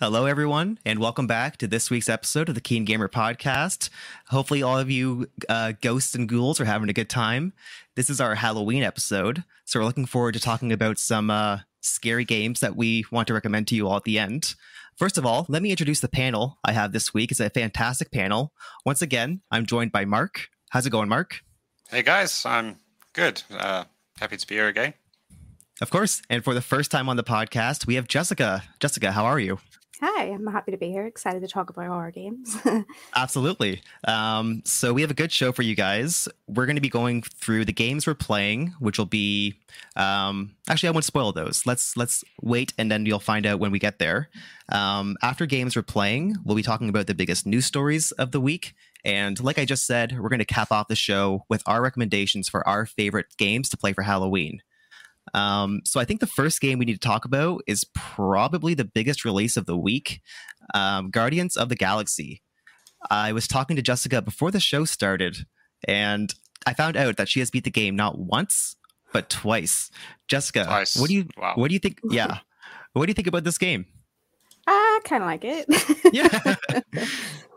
Hello, everyone, and welcome back to this week's episode of the KeenGamer Podcast. Hopefully, all of you uh, ghosts and ghouls are having a good time. This is our Halloween episode, so we're looking forward to talking about some uh, scary games that we want to recommend to you all at the end. First of all, let me introduce the panel I have this week. It's a fantastic panel. Once again, I'm joined by Marc. How's it going, Marc? Hey guys, I'm good. Uh, happy to be here again. Of course. And for the first time on the podcast, we have Jessica. Jessica, how are you? Hi, I'm happy to be here. Excited to talk about horror games. Absolutely. Um, so we have a good show for you guys. We're going to be going through the games we're playing, which will be um, actually I won't spoil those. Let's let's wait, and then you'll find out when we get there. Um, after games we're playing, we'll be talking about the biggest news stories of the week. And like I just said, we're going to cap off the show with our recommendations for our favorite games to play for Halloween. Um, so I think the first game we need to talk about is probably the biggest release of the week, um, Guardians of the Galaxy. I was talking to Jessica before the show started, and I found out that she has beat the game not once but twice. Jessica, Twice. what do you Wow. what do you think? Yeah, what do you think about this game? I kind of like it. Yeah,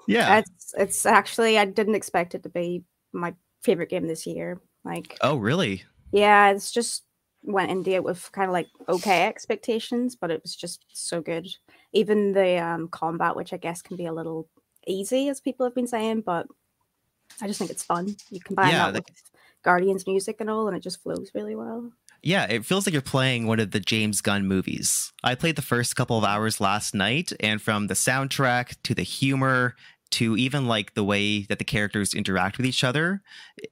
yeah. it's it's actually I didn't expect it to be my favorite game this year. Like, Oh, really? yeah, it's just went into it with kind of like okay expectations, but it was just so good. Even the um, combat, which I guess can be a little easy, as people have been saying, but I just think it's fun. You combine Yeah, that with Guardians music and all, and it just flows really well. Yeah, it feels like you're playing one of the James Gunn movies. I played the first couple of hours last night, and from the soundtrack to the humor to even like the way that the characters interact with each other,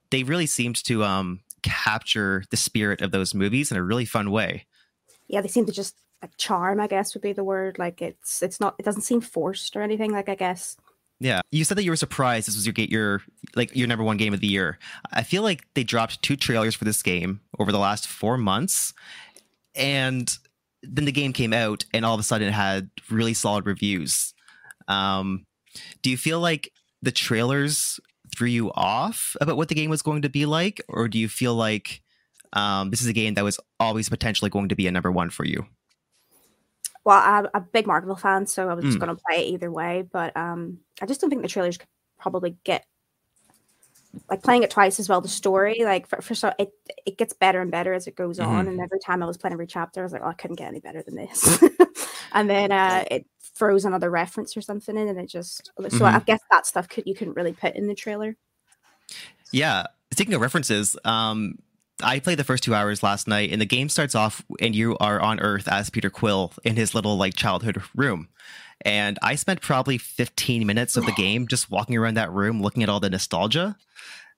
they really seemed to um, capture the spirit of those movies in a really fun way. yeah, they seem to just like charm, I guess would be the word. Like it's it's not it doesn't seem forced or anything. Like I guess Yeah, you said that you were surprised this was your get your like your number one game of the year. I feel like they dropped two trailers for this game over the last four months, and then the game came out, and all of a sudden it had really solid reviews. Um, do you feel like the trailers threw you off about what the game was going to be like, or do you feel like um, this is a game that was always potentially going to be a number one for you? well, I'm a big Marvel fan, so I was just Mm. gonna play it either way. But um I just don't think the trailers could probably get like playing it twice as well. The story, like for, for so it it gets better and better as it goes on. And every time I was playing every chapter, I was like, oh, I couldn't get any better than this. and then uh it throws another reference or something in, and it just so I guess that stuff could you couldn't really put in the trailer. Yeah. Speaking of references, um, I played the first two hours last night, and the game starts off, and you are on Earth as Peter Quill in his little like childhood room. And I spent probably 15 minutes of the game just walking around that room, looking at all the nostalgia.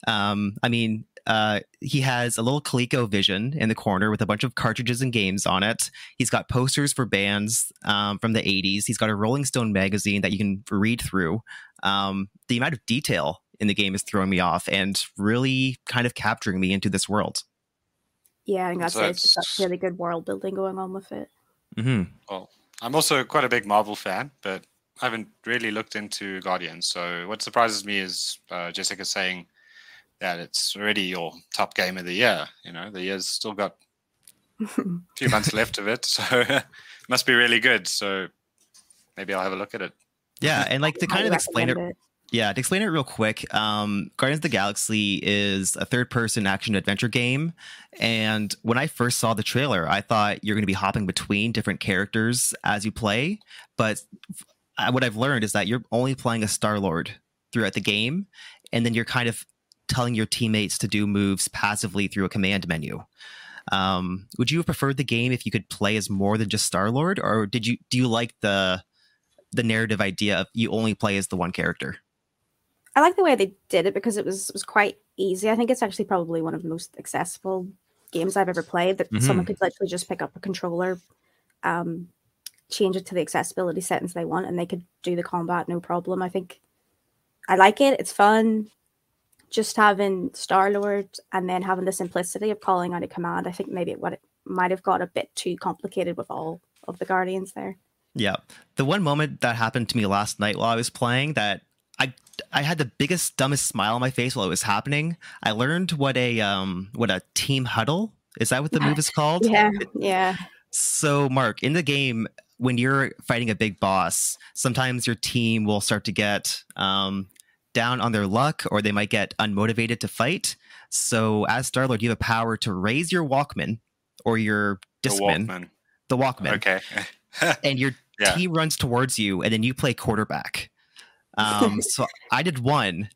Um, I mean, uh, he has a little ColecoVision in the corner with a bunch of cartridges and games on it. He's got posters for bands um, from the 80s. He's got a Rolling Stone magazine that you can read through. Um, the amount of detail in the game is throwing me off and really kind of capturing me into this world. Yeah, I think that's So it. It's just got really good world building going on with it. hmm Well, I'm also quite a big Marvel fan, but I haven't really looked into Guardians. So what surprises me is uh, Jessica saying that it's already your top game of the year. You know, the year's still got a few months left of it, so it must be really good. So maybe I'll have a look at it. Yeah, and like to kind Highly of explain it, recommend yeah, to explain it real quick, um, Guardians of the Galaxy is a third-person action adventure game, and when I first saw the trailer, I thought you're going to be hopping between different characters as you play. But uh, what I've learned is that you're only playing a Star Lord throughout the game, and then you're kind of telling your teammates to do moves passively through a command menu. Um, would you have preferred the game if you could play as more than just Star Lord, or did you do you like the the narrative idea of you only play as the one character? I like the way they did it because it was it was quite easy. I think it's actually probably one of the most accessible games I've ever played. That Mhm. someone could literally just pick up a controller, um, change it to the accessibility settings they want, and they could do the combat no problem. I think I like it. It's fun. Just having Star Lord and then having the simplicity of calling out a command. I think maybe what it might have got a bit too complicated with all of the Guardians there. Yeah. The one moment that happened to me last night while I was playing that I I had the biggest dumbest smile on my face while it was happening. I learned what a um what a team huddle is that what the move is called? Yeah, yeah. So Marc, in the game, when you're fighting a big boss, sometimes your team will start to get um, down on their luck, or they might get unmotivated to fight. So, as Star Lord, you have a power to raise your Walkman or your The Walkman. the Walkman, Okay. and your Yeah. team runs towards you, and then you play quarterback. Um, so I did one,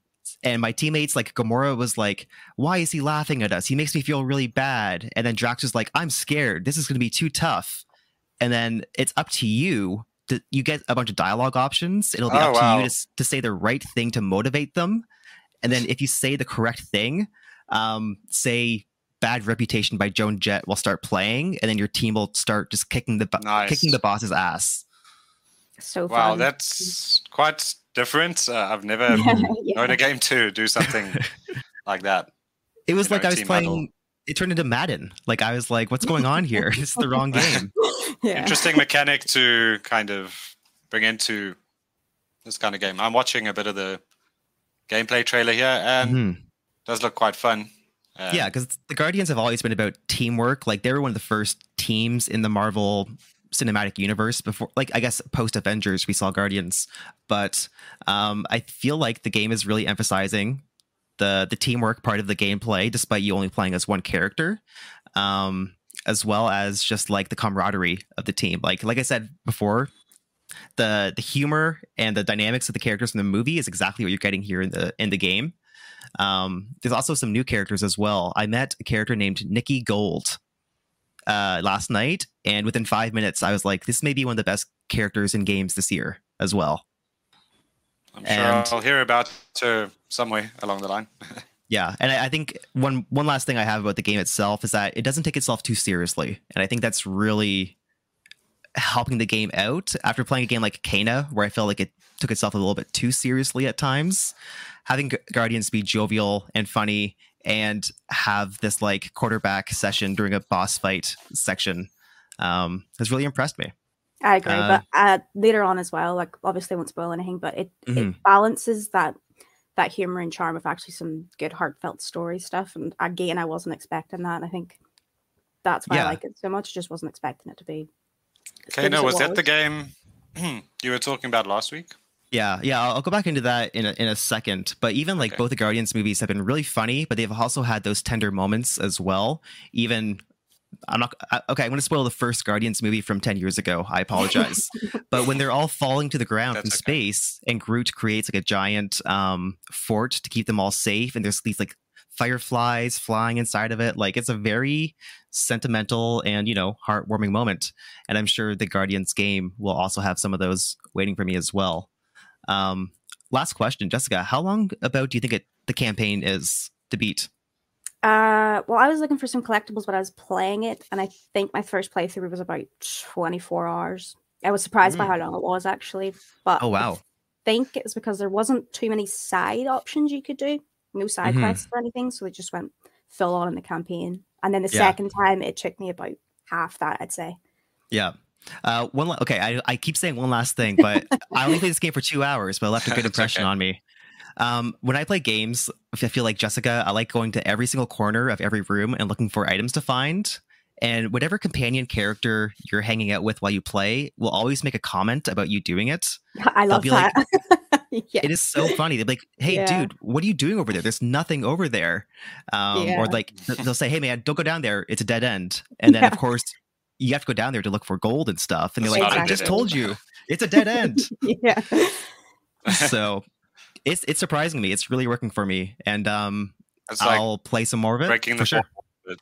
and my teammates like Gamora was like, "Why is he laughing at us? He makes me feel really bad." And then Drax was like, "I'm scared. This is going to be too tough." And then it's up to you. To, you get a bunch of dialogue options. It'll be Oh, up to you to, to say the right thing to motivate them. And then if you say the correct thing, um, say "bad reputation" by Joan Jett will start playing, and then your team will start just kicking the bu- Nice. kicking the boss's ass. So Wow, fun. that's quite different. Uh, I've never Yeah. known a game to do something like that. It was You know, like I was playing. huddle. It turned into Madden. Like I was like, "What's going on here? this is the wrong game." yeah. Interesting mechanic to kind of bring into this kind of game. I'm watching a bit of the gameplay trailer here, and Mhm. does look quite fun. Uh, Yeah, because the Guardians have always been about teamwork. Like they were one of the first teams in the Marvel cinematic universe before like I guess post Avengers we saw Guardians. But um I feel like the game is really emphasizing the the teamwork part of the gameplay despite you only playing as one character. Um as well as just like the camaraderie of the team. Like like I said before, the the humor and the dynamics of the characters in the movie is exactly what you're getting here in the in the game. Um, there's also some new characters as well. I met a character named Nikki Gold uh, last night, and within five minutes, I was like, "This may be one of the best characters in games this year as well." I'm sure and- I'll hear about her some way along the line. Yeah, and I I think one one last thing I have about the game itself is that it doesn't take itself too seriously, and I think that's really helping the game out. After playing a game like Kena, where I felt like it took itself a little bit too seriously at times, having Guardians be jovial and funny and have this like quarterback session during a boss fight section um, has really impressed me. I agree, Uh, but uh, later on as well, like obviously I won't spoil anything, but it, Mhm. it balances that that humor and charm of actually some good heartfelt story stuff. And again, I wasn't expecting that. I think that's why Yeah. I like it so much. Just wasn't expecting it to be. Okay, no, as it was that the game you were talking about last week? Yeah, yeah, I'll I'll go back into that in a, in a second. But even like Okay. both the Guardians movies have been really funny, but they've also had those tender moments as well. Even I'm not I- okay. I'm going to spoil the first Guardians movie from ten years ago. I apologize. but when they're all falling to the ground from okay. space, and Groot creates like a giant um, fort to keep them all safe, and there's these like fireflies flying inside of it. Like it's a very sentimental and you know heartwarming moment. And I'm sure the Guardians game will also have some of those waiting for me as well. Um, last question, Jessica. How long about do you think it the campaign is to beat? Uh, well, I was looking for some collectibles, but I was playing it, and I think my first playthrough was about 24 hours. I was surprised by Mm. how long it was actually, but Oh I wow. think it's because there wasn't too many side options you could do, no side Mhm. quests or anything, so they just went full on in the campaign. And then the Yeah. second time, it took me about half that, I'd say. Yeah. Uh, one la- okay. I, I keep saying one last thing, but I only played this game for two hours, but it left a good impression okay. on me. Um, when I play games, I feel like Jessica. I like going to every single corner of every room and looking for items to find. And whatever companion character you're hanging out with while you play will always make a comment about you doing it. I love be that. like- yeah. It is so funny. They're like, "Hey, Yeah. dude, what are you doing over there? There's nothing over there." Um, Yeah. Or like they'll say, "Hey, man, don't go down there. It's a dead end." And then, Yeah. of course, you have to go down there to look for gold and stuff. And they're It's like, not "I just dead told you, it's a dead end." yeah. so it's it's surprising me. It's really working for me, and um, It's like I'll play some more of it breaking for the sure. fourth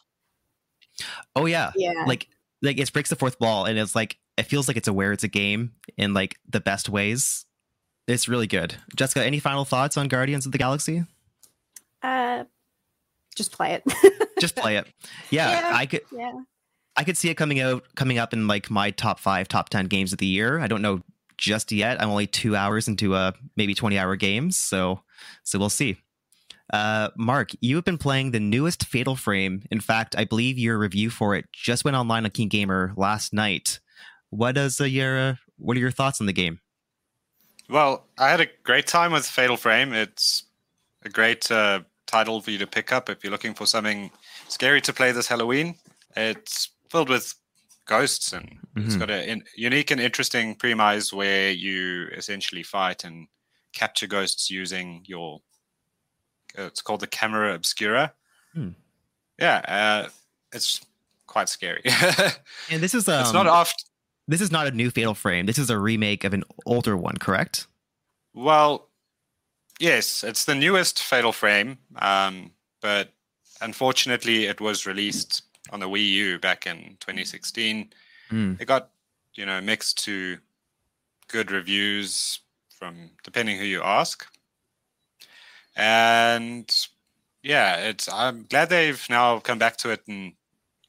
Oh yeah, Yeah. like like it breaks the fourth wall, and it's like it feels like it's aware it's a game in like the best ways. It's really good. Jessica, any final thoughts on Guardians of the Galaxy? uh, just play it. Just play it. Yeah, Yeah. I could yeah. I could see it coming out coming up in like my top five, top ten games of the year. I don't know just yet. I'm only two hours into a maybe 20 hour games, so so we'll see. Uh, Marc, you have been playing the newest Fatal Frame. In fact, I believe your review for it just went online on KeenGamer last night. What is uh, your uh, what are your thoughts on the game? Well, I had a great time with Fatal Frame. It's a great uh, title for you to pick up if you're looking for something scary to play this Halloween. It's filled with ghosts and it's Mhm. got a in, unique and interesting premise where you essentially fight and capture ghosts using your. uh, It's called the camera obscura. Hmm. Yeah, uh, it's quite scary. And this is um, it's not off. this is not a new Fatal Frame. This is a remake of an older one, correct? Well, yes, it's the newest Fatal Frame, um, but unfortunately, it was released on the Wii U back in 2016. Mm. It got, you know, mixed to good reviews from depending who you ask. And yeah, it's. I'm glad they've now come back to it and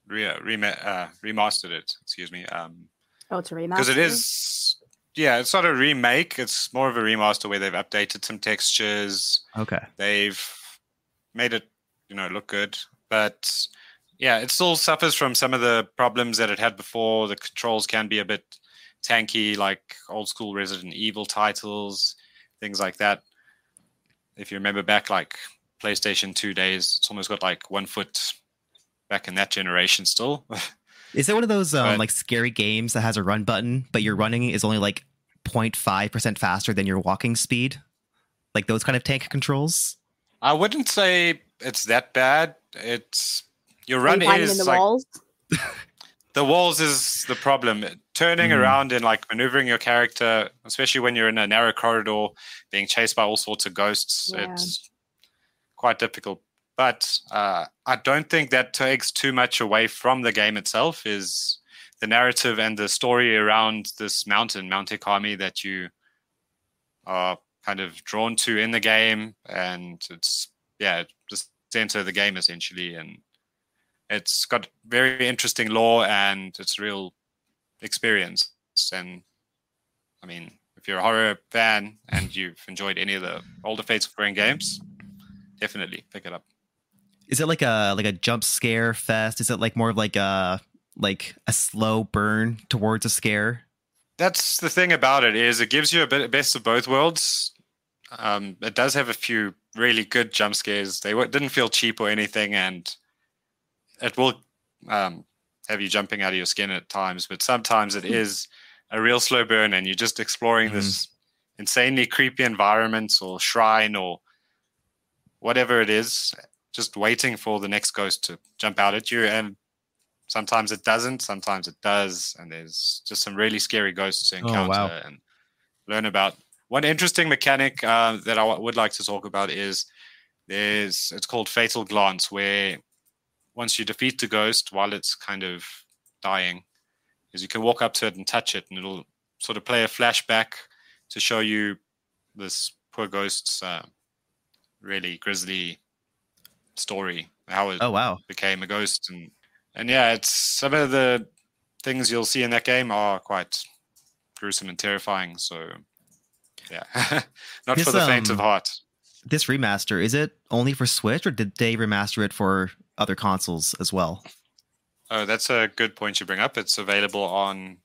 re, rema- uh, remastered it. Excuse me. Um, Oh, it's a remaster. because it is yeah it's not a remake it's more of a remaster where they've updated some textures Okay. they've made it you know look good but yeah it still suffers from some of the problems that it had before the controls can be a bit tanky like old school resident evil titles things like that if you remember back like playstation 2 days it's almost got like one foot back in that generation still Is it one of those um, But- like scary games that has a run button, but your running is only like 0.5 percent faster than your walking speed? Like those kind of tank controls? I wouldn't say it's that bad. It's your Are you run in is the like walls. the walls is the problem. Turning Mm. around and like maneuvering your character, especially when you're in a narrow corridor, being chased by all sorts of ghosts, Yeah. it's quite difficult. But uh, I don't think that takes too much away from the game itself. Is the narrative and the story around this mountain, Mount Hikami, that you are kind of drawn to in the game, and it's yeah, just center of the game essentially, and it's got very interesting lore and it's real experience. And I mean, if you're a horror fan and you've enjoyed any of the older Fatal Frame games, definitely pick it up. Is it like a like a jump scare fest? Is it like more of like a like a slow burn towards a scare? That's the thing about it is it gives you a bit best of both worlds. Um, it does have a few really good jump scares. They didn't feel cheap or anything, and it will um, have you jumping out of your skin at times. But sometimes it is a real slow burn, and you're just exploring this insanely creepy environment or shrine or whatever it is, just waiting for the next ghost to jump out at you. And sometimes it doesn't, sometimes it does, and there's just some really scary ghosts to Oh, encounter wow. and learn about. One interesting mechanic uh, that I w- would like to talk about is there's it's called Fatal Glance, where once you defeat the ghost while it's kind of dying, is you can walk up to it and touch it, and it'll sort of play a flashback to show you this poor ghost's uh, really grisly story, how it Oh wow. became a ghost, and and yeah, it's some of the things you'll see in that game are quite gruesome and terrifying. So yeah, not This, for the faint of um, heart. This remaster is it only for Switch or did they remaster it for other consoles as well? Oh, that's a good point you bring up. It's available on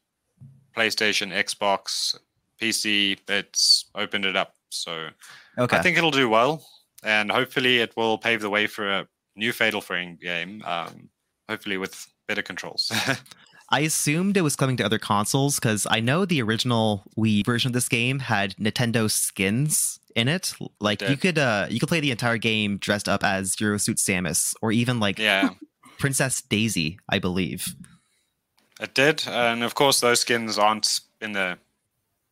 PlayStation, Xbox, PC. It's opened it up, so Okay. I think it'll do well, and hopefully it will pave the way for a new Fatal Frame game. Um, hopefully with better controls. I assumed it was coming to other consoles because I know the original Wii version of this game had Nintendo skins in it. Like you could uh you could play the entire game dressed up as Zero Suit Samus or even like yeah, Princess Daisy, I believe. it did, and of course those skins aren't in the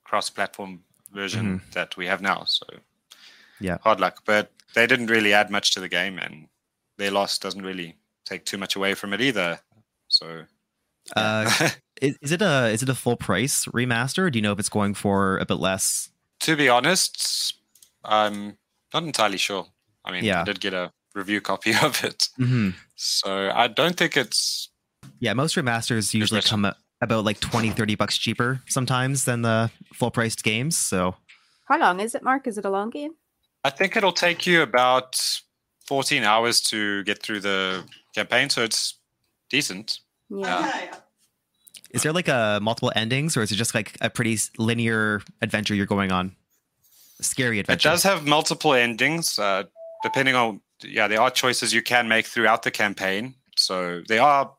cross-platform version that we have now. So Yeah. hard luck. But they didn't really add much to the game, and their loss doesn't really take too much away from it either. So Uh is, is it a is it a full price remaster? Or do you know if it's going for a bit less? to be honest, I'm not entirely sure. I mean, Yeah. I did get a review copy of it, hmm so I don't think it's. Yeah, most remasters usually come a- about like 20 30 bucks cheaper sometimes than the full priced games. So How long is it, Marc? Is it a long game? I think it'll take you about 14 hours to get through the campaign, so it's decent. Yeah. Is there like a multiple endings, or is it just like a pretty linear adventure you're going on? Scary adventure. It does have multiple endings, uh, depending on yeah, there are choices you can make throughout the campaign. So there are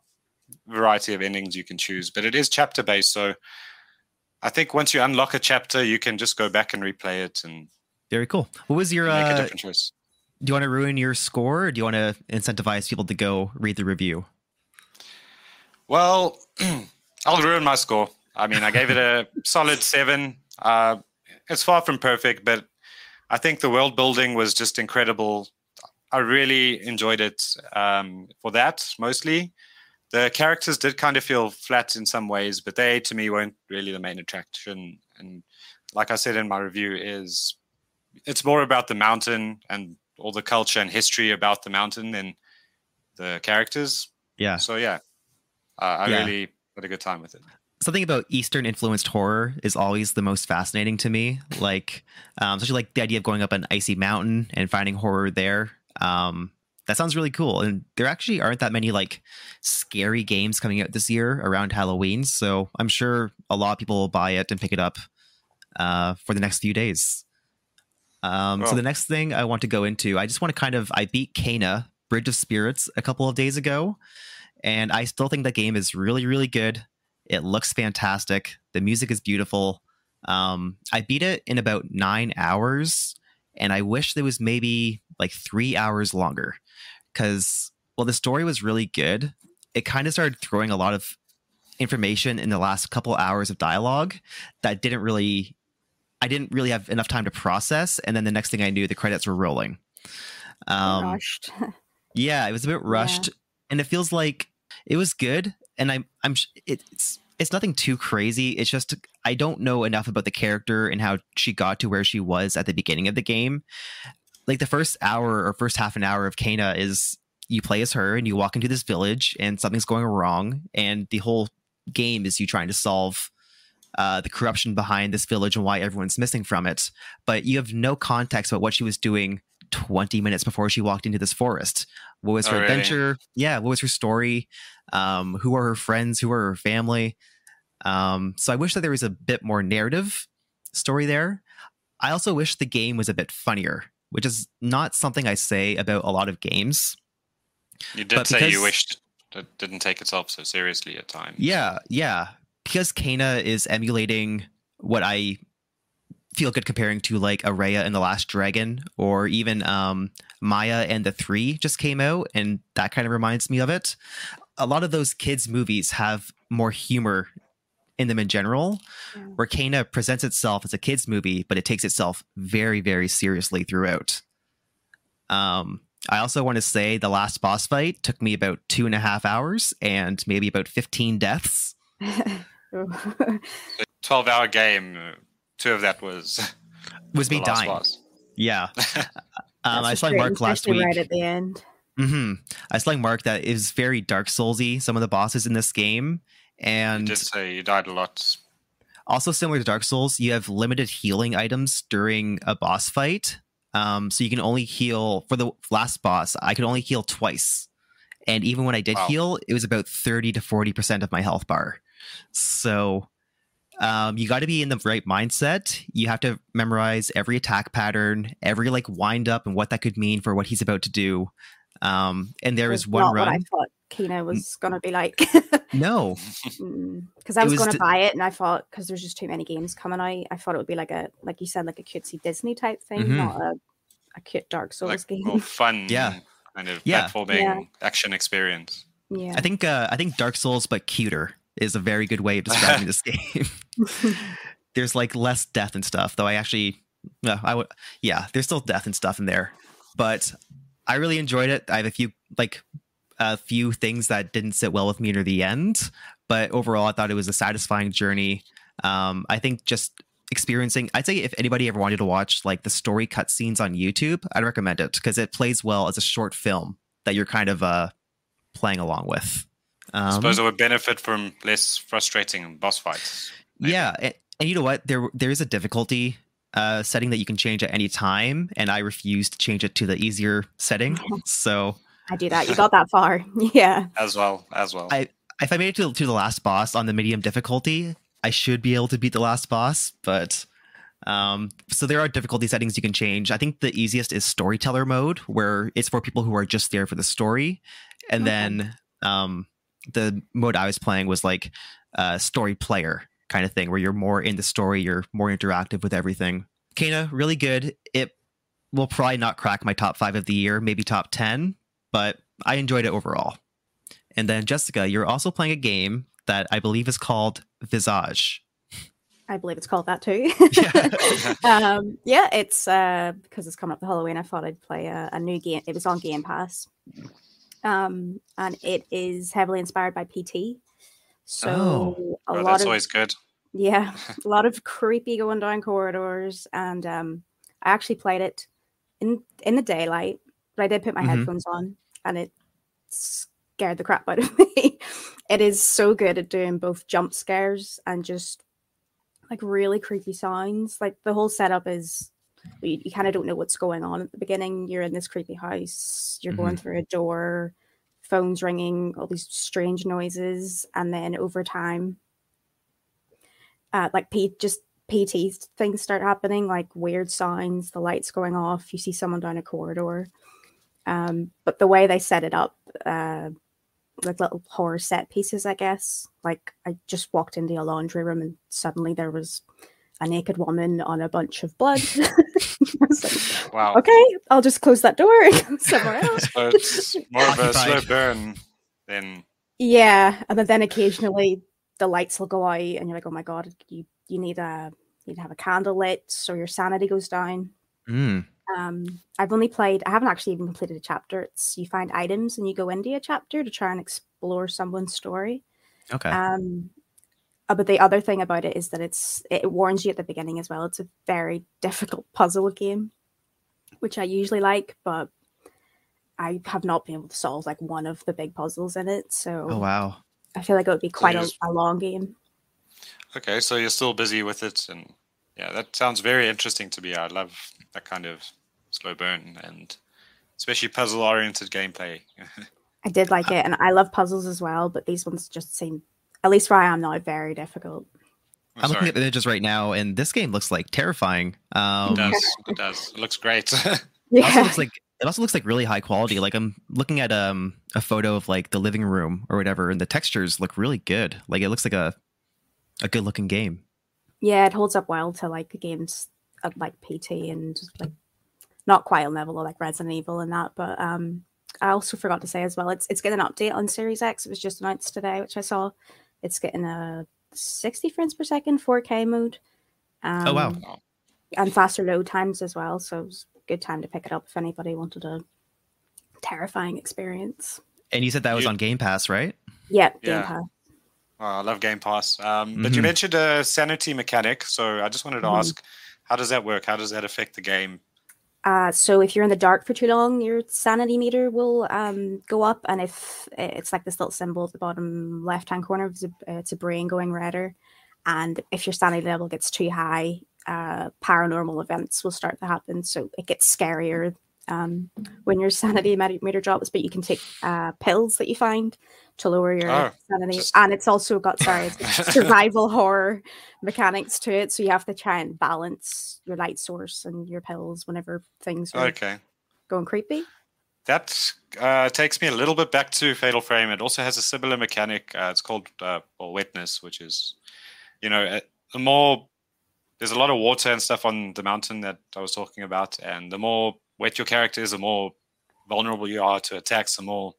variety of endings you can choose, but it is chapter based. So I think once you unlock a chapter, you can just go back and replay it and Very cool. What was your? make a Uh, different choice. do you want to ruin your score, or do you want to incentivize people to go read the review? Well, I'll ruin my score. I mean, I gave it a solid seven. Uh, it's far from perfect, but I think the world building was just incredible. I really enjoyed it um, for that mostly. The characters did kind of feel flat in some ways, but they to me weren't really the main attraction. And like I said in my review, is it's more about the mountain and all the culture and history about the mountain than the characters. Yeah. So yeah, uh, I Yeah. really had a good time with it. Something about Eastern influenced horror is always the most fascinating to me. Like, um, especially like the idea of going up an icy mountain and finding horror there. Um, that sounds really cool. And there actually aren't that many like scary games coming out this year around Halloween. So I'm sure a lot of people will buy it and pick it up uh, for the next few days. Um, so the next thing I want to go into, I just want to kind of I beat Kena Bridge of Spirits a couple of days ago, and I still think that game is really really good. It looks fantastic. The music is beautiful. Um, I beat it in about nine hours, and I wish there was maybe like three hours longer because, well, the story was really good. It kind of started throwing a lot of information in the last couple hours of dialogue that didn't really, I didn't really have enough time to process. And then the next thing I knew, the credits were rolling. Um, rushed. yeah, it was a bit rushed, and it feels like it was good. And I'm I'm it's it's nothing too crazy. It's just I don't know enough about the character and how she got to where she was at the beginning of the game. Like the first hour or first half an hour of Kena is you play as her and you walk into this village and something's going wrong, and the whole game is you trying to solve uh, the corruption behind this village and why everyone's missing from it. But you have no context about what she was doing 20 minutes before she walked into this forest. What was Oh, her adventure? Yeah, what was her story? Um, who are her friends? Who are her family? Um, so I wish that there was a bit more narrative story there. I also wish the game was a bit funnier, which is not something I say about a lot of games. You did say you wished it didn't take itself so seriously at times. Yeah, yeah. Because Kena is emulating what I feel good comparing to like Araya and the Last Dragon, or even um, Maya and the Three just came out, and that kind of reminds me of it. A lot of those kids' movies have more humor in them in general, Yeah. where Kena presents itself as a kids' movie, but it takes itself very, very seriously throughout. Um, I also want to say the last boss fight took me about two and a half hours and maybe about 15 deaths. Twelve hour game. Two of that was Was me dying. Boss. Yeah. Um, I That's saw Marc last week. Right at the end. hmm I saw Marc that is very Dark Soulsy. Some of the bosses in this game, You and did say you died a lot. also similar to Dark Souls, you have limited healing items during a boss fight. Um, so you can only heal for the last boss. I could only heal twice, and even when I did Wow. heal, it was about thirty to forty percent of my health bar. So um, you got to be in the right mindset. You have to memorize every attack pattern, every like wind up, and what that could mean for what he's about to do. Um, and there Was is one not What I thought Kena was gonna be like. No, because I was, was going to d- buy it, and I thought because there's just too many games coming out, I thought it would be like a like you said, like a cutesy Disney type thing, Mhm. not a, a cute Dark Souls Like game. more fun Yeah. kind of Yeah. platforming Yeah. action experience. yeah, I think uh, I think Dark Souls, but cuter, is a very good way of describing this game. there's like less death and stuff, though. I actually, no, I would, yeah, there's still death and stuff in there, but I really enjoyed it. I have a few like a few things that didn't sit well with me near the end, but overall, I thought it was a satisfying journey. Um, I think just experiencing, I'd say if anybody ever wanted to watch like the story cutscenes on YouTube, I'd recommend it because it plays well as a short film that you're kind of uh playing along with. Um, I suppose it would benefit from less frustrating boss fights. maybe. yeah, and, and you know what? There there is a difficulty uh, setting that you can change at any time, and I refuse to change it to the easier setting. So I do that. You got that far, yeah. As well, as well. I- if I made it to, to the last boss on the medium difficulty, I should be able to beat the last boss. But um, so there are difficulty settings you can change. I think the easiest is storyteller mode, where it's for people who are just there for the story, and Okay. then um, the mode I was playing was like a story player kind of thing, where you're more in the story, you're more interactive with everything. Kena, really good. It will probably not crack my top five of the year, maybe top ten, but I enjoyed it overall. And then Jessica, you're also playing a game that I believe is called Visage. I believe it's called that too. Yeah. um, yeah, it's uh, because it's coming up to Halloween. I thought I'd play a, a new game. It was on Game Pass, um, and it is heavily inspired by PT. So Oh. a Oh, lot that's of always good. yeah, a lot of creepy going down corridors, and um, I actually played it in in the daylight, but I did put my Mhm. headphones on, and it scared the crap out of me. it is so good at doing both jump scares and just like really creepy sounds. Like the whole setup is you, you kind of don't know what's going on at the beginning. You're in this creepy house, you're going through a door, phones ringing, all these strange noises, and then over time, uh, like P just PT things start happening, like weird signs, the lights going off, you see someone down a corridor. Um, but the way they set it up, uh, like little horror set pieces, I guess. Like I just walked into a laundry room and suddenly there was a naked woman on a bunch of blood. Like, Wow. okay, I'll just close that door and go somewhere else. So it's more of a slow burn than Yeah, and then, then occasionally the lights will go out, and you're like, "Oh my god, you you need a you need to have a candle lit so your sanity goes down." Mm. Um, I've only played. I haven't actually even completed a chapter. It's you find items and you go into a chapter to try and explore someone's story. Okay. Um, uh, but the other thing about it is that it's it warns you at the beginning as well. It's a very difficult puzzle game, which I usually like, but I have not been able to solve like one of the big puzzles in it. So oh wow. I feel like it would be quite a, a long game. okay. So you're still busy with it, and yeah, that sounds very interesting to me. I love that kind of slow burn and especially puzzle-oriented gameplay. I did like it, and I love puzzles as well. But these ones just seem, at least where I am now, very difficult. I'm I'm looking at the images right now, and this game looks like terrifying. Um, It does. It does. It looks great. It also looks like it also looks like really high quality. Like I'm looking at um a photo of like the living room or whatever, and the textures look really good. Like it looks like a a good looking game. yeah, it holds up well to like the games of like PT and like not quite on level of like Resident Evil and that. But um, I also forgot to say as well, it's it's getting an update on Series X. It was just announced today, which I saw. It's getting a 60 frames per second 4K mode. Um, Oh, wow. And faster load times as well. So it's a good time to pick it up if anybody wanted a terrifying experience. And you said that was You- on Game Pass, right? Yeah, Game Yeah. Pass. Oh, I love Game Pass. Um, But you Mhm. mentioned a sanity mechanic, so I just wanted to Mhm. ask, how does that work? How does that affect the game? Uh, so if you're in the dark for too long, your sanity meter will um, go up, and if it's like this little symbol at the bottom left-hand corner, it's a, it's a brain going redder, and if your sanity level gets too high, uh, paranormal events will start to happen. So it gets scarier um, when your sanity meter drops. But you can take uh, pills that you find to lower your Oh, sanity, just- and it's also got sorry, it's survival horror mechanics to it. So you have to try and balance your light source and your pills whenever things are Okay. going creepy. That uh, takes me a little bit back to Fatal Frame. It also has a similar mechanic. Uh, it's called uh, well, wetness, which is, you know, uh, the more there's a lot of water and stuff on the mountain that I was talking about, and the more wet your character is, the more vulnerable you are to attacks, the more,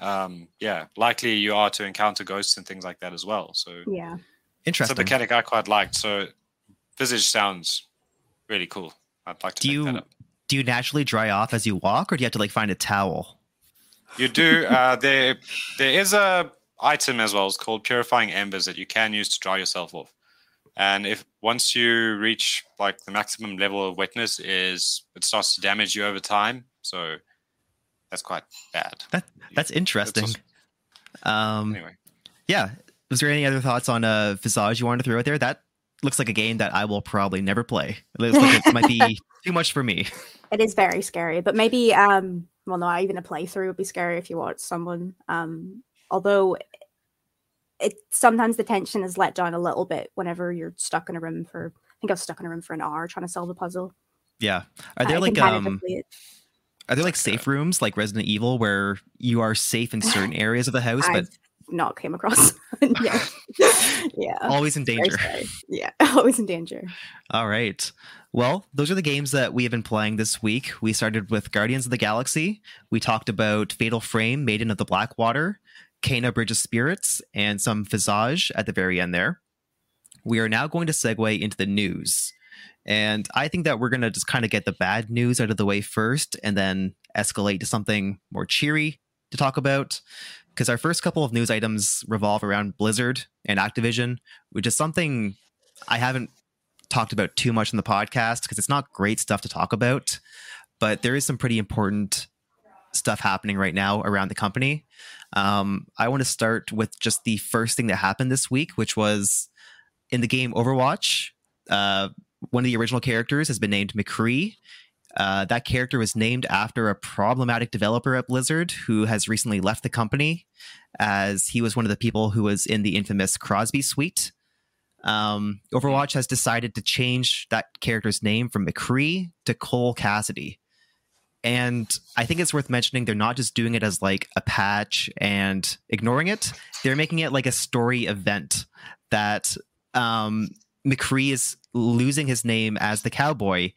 um, yeah, likely you are to encounter ghosts and things like that as well. So Yeah. it's a Interesting. mechanic I quite liked. So Visage sounds really cool. I'd like to Do you that up. do you naturally dry off as you walk, or do you have to like find a towel? You do. Uh, there, there is a item as well. It's called purifying embers that you can use to dry yourself off. And if once you reach like the maximum level of wetness, is it starts to damage you over time. So that's quite bad. That that's interesting. also- Um, Anyway, yeah. Was there any other thoughts on uh, Visage you wanted to throw out there? That looks like a game that I will probably never play. It looks like it might be too much for me. It is very scary, but maybe um well no, even a playthrough would be scary if you watch someone. Um although it sometimes the tension is let down a little bit whenever you're stuck in a room for I think I was stuck in a room for an hour trying to solve a puzzle. Yeah. Are there I like can um deflate it. Are there like safe rooms like Resident Evil where you are safe in certain areas of the house, but not came across. yeah, yeah. always in danger? Yeah, always in danger. All right. Well, those are the games that we have been playing this week. We started with Guardians of the Galaxy. We talked about Fatal Frame, Maiden of the Blackwater, Kena Bridge of Spirits, and some Visage at the very end there. We are now going to segue into the news. And I think that we're going to just kind of get the bad news out of the way first and then escalate to something more cheery to talk about. Because our first couple of news items revolve around Blizzard and Activision, which is something I haven't talked about too much in the podcast because it's not great stuff to talk about, but there is some pretty important stuff happening right now around the company. Um, I want to start with just the first thing that happened this week, which was in the game Overwatch. Uh, one of the original characters has been named McCree. Uh, that character was named after a problematic developer at Blizzard who has recently left the company, as he was one of the people who was in the infamous Cosby suite. Um, Overwatch has decided to change that character's name from McCree to Cole Cassidy. And I think it's worth mentioning they're not just doing it as like a patch and ignoring it. They're making it like a story event that um, McCree is losing his name as the cowboy.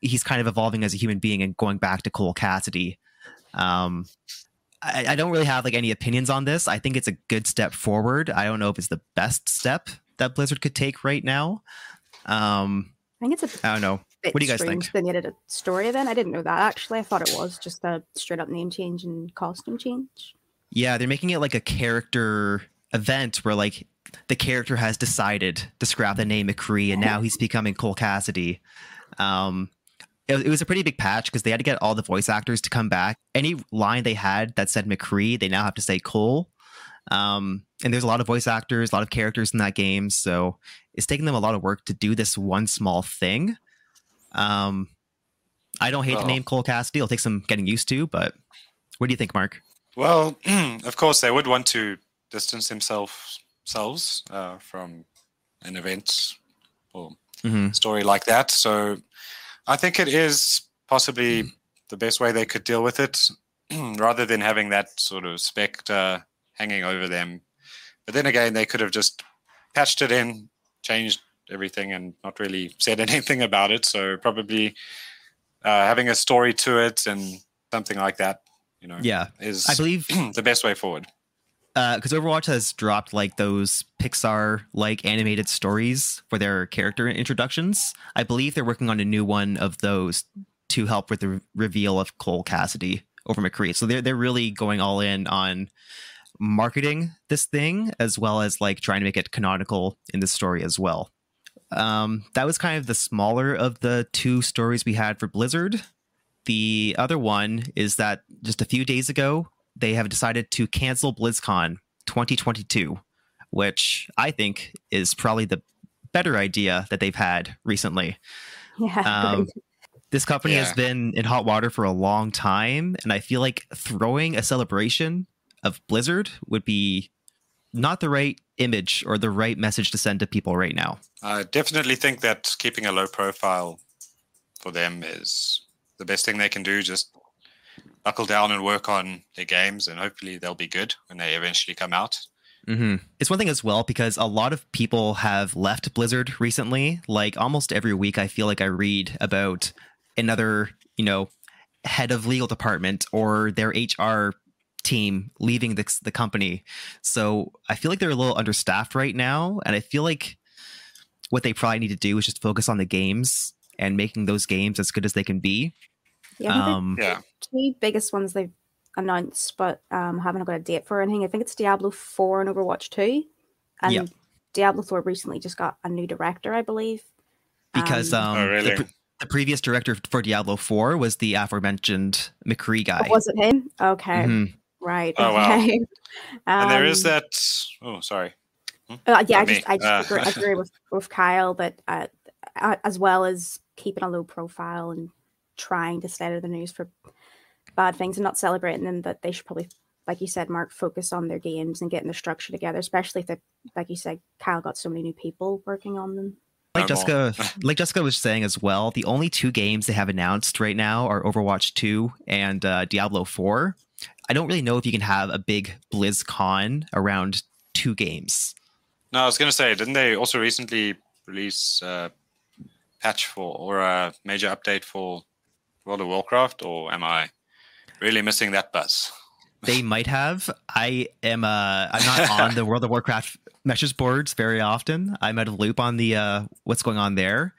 He's kind of evolving as a human being and going back to Cole Cassidy. Um, I, I don't really have like any opinions on this. I think it's a good step forward. I don't know if it's the best step that Blizzard could take right now. Um, I think it's a I don't know. What do you guys think? They needed a story event. I didn't know that actually. I thought it was just a straight up name change and costume change. Yeah, they're making it like a character event where like the character has decided to scrap the name McCree and now he's becoming Cole Cassidy. Um, it, it was a pretty big patch because they had to get all the voice actors to come back. Any line they had that said McCree, they now have to say Cole. Um, and there's a lot of voice actors, a lot of characters in that game, so it's taking them a lot of work to do this one small thing. Um, I don't hate the name Cole Cassidy. It'll take some getting used to, but what do you think, Marc? Well, of course, they would want to distance themselves selves uh, from an event or hmm story like that. So I think it is possibly the best way they could deal with it rather than having that sort of specter hanging over them. But then again, they could have just patched it in, changed everything, and not really said anything about it. So probably uh, having a story to it and something like that, you know, Yeah, is I believe the best way forward. Because Overwatch has dropped like those Pixar like animated stories for their character introductions. I believe they're working on a new one of those to help with the re- reveal of Cole Cassidy over McCree. So they're they're really going all in on marketing this thing as well as like trying to make it canonical in the story as well. Um, that was kind of the smaller of the two stories we had for Blizzard. The other one is that just a few days ago, they have decided to cancel BlizzCon 2022, which I think is probably the better idea that they've had recently. Yeah. Um. This company has been in hot water for a long time, and I feel like throwing a celebration of Blizzard would be not the right image or the right message to send to people right now. I definitely think that keeping a low profile for them is the best thing they can do. Just buckle down and work on their games, and hopefully they'll be good when they eventually come out. hmm It's one thing as well because a lot of people have left Blizzard recently. Like almost every week, I feel like I read about another, you know, head of legal department or their HR team leaving the, the company. So I feel like they're a little understaffed right now. And I feel like what they probably need to do is just focus on the games and making those games as good as they can be. Yeah, I the Um, Yeah, two biggest ones they've announced, but um, haven't got a date for anything. I think it's Diablo 4 and Overwatch 2. And Yep. Diablo 4 recently just got a new director, I believe. because Um, um, Oh, the, pre- the previous director for Diablo 4 was the aforementioned McCree guy. oh, was it him? Okay. Mhm. Right. Oh, wow. okay. and there is Um, that. Oh, sorry. Uh, yeah, I Not me. just I just Uh, agree, agree with with Kyle that uh, uh, as well as keeping a low profile and trying to stay out of the news for bad things and not celebrating them, that they should probably, like you said, Marc, focus on their games and getting the structure together. Especially if they, like you said, Kyle got so many new people working on them. like Jessica, like Jessica was saying as well, the only two games they have announced right now are Overwatch 2 and uh, Diablo 4. I don't really know if you can have a big BlizzCon around two games. No, I was going to say, didn't they also recently release a patch for or a major update for World of Warcraft? Or am I really missing that buzz? They might have. I am. Uh, I'm not on the World of Warcraft message boards very often. I'm out of loop on the uh, what's going on there.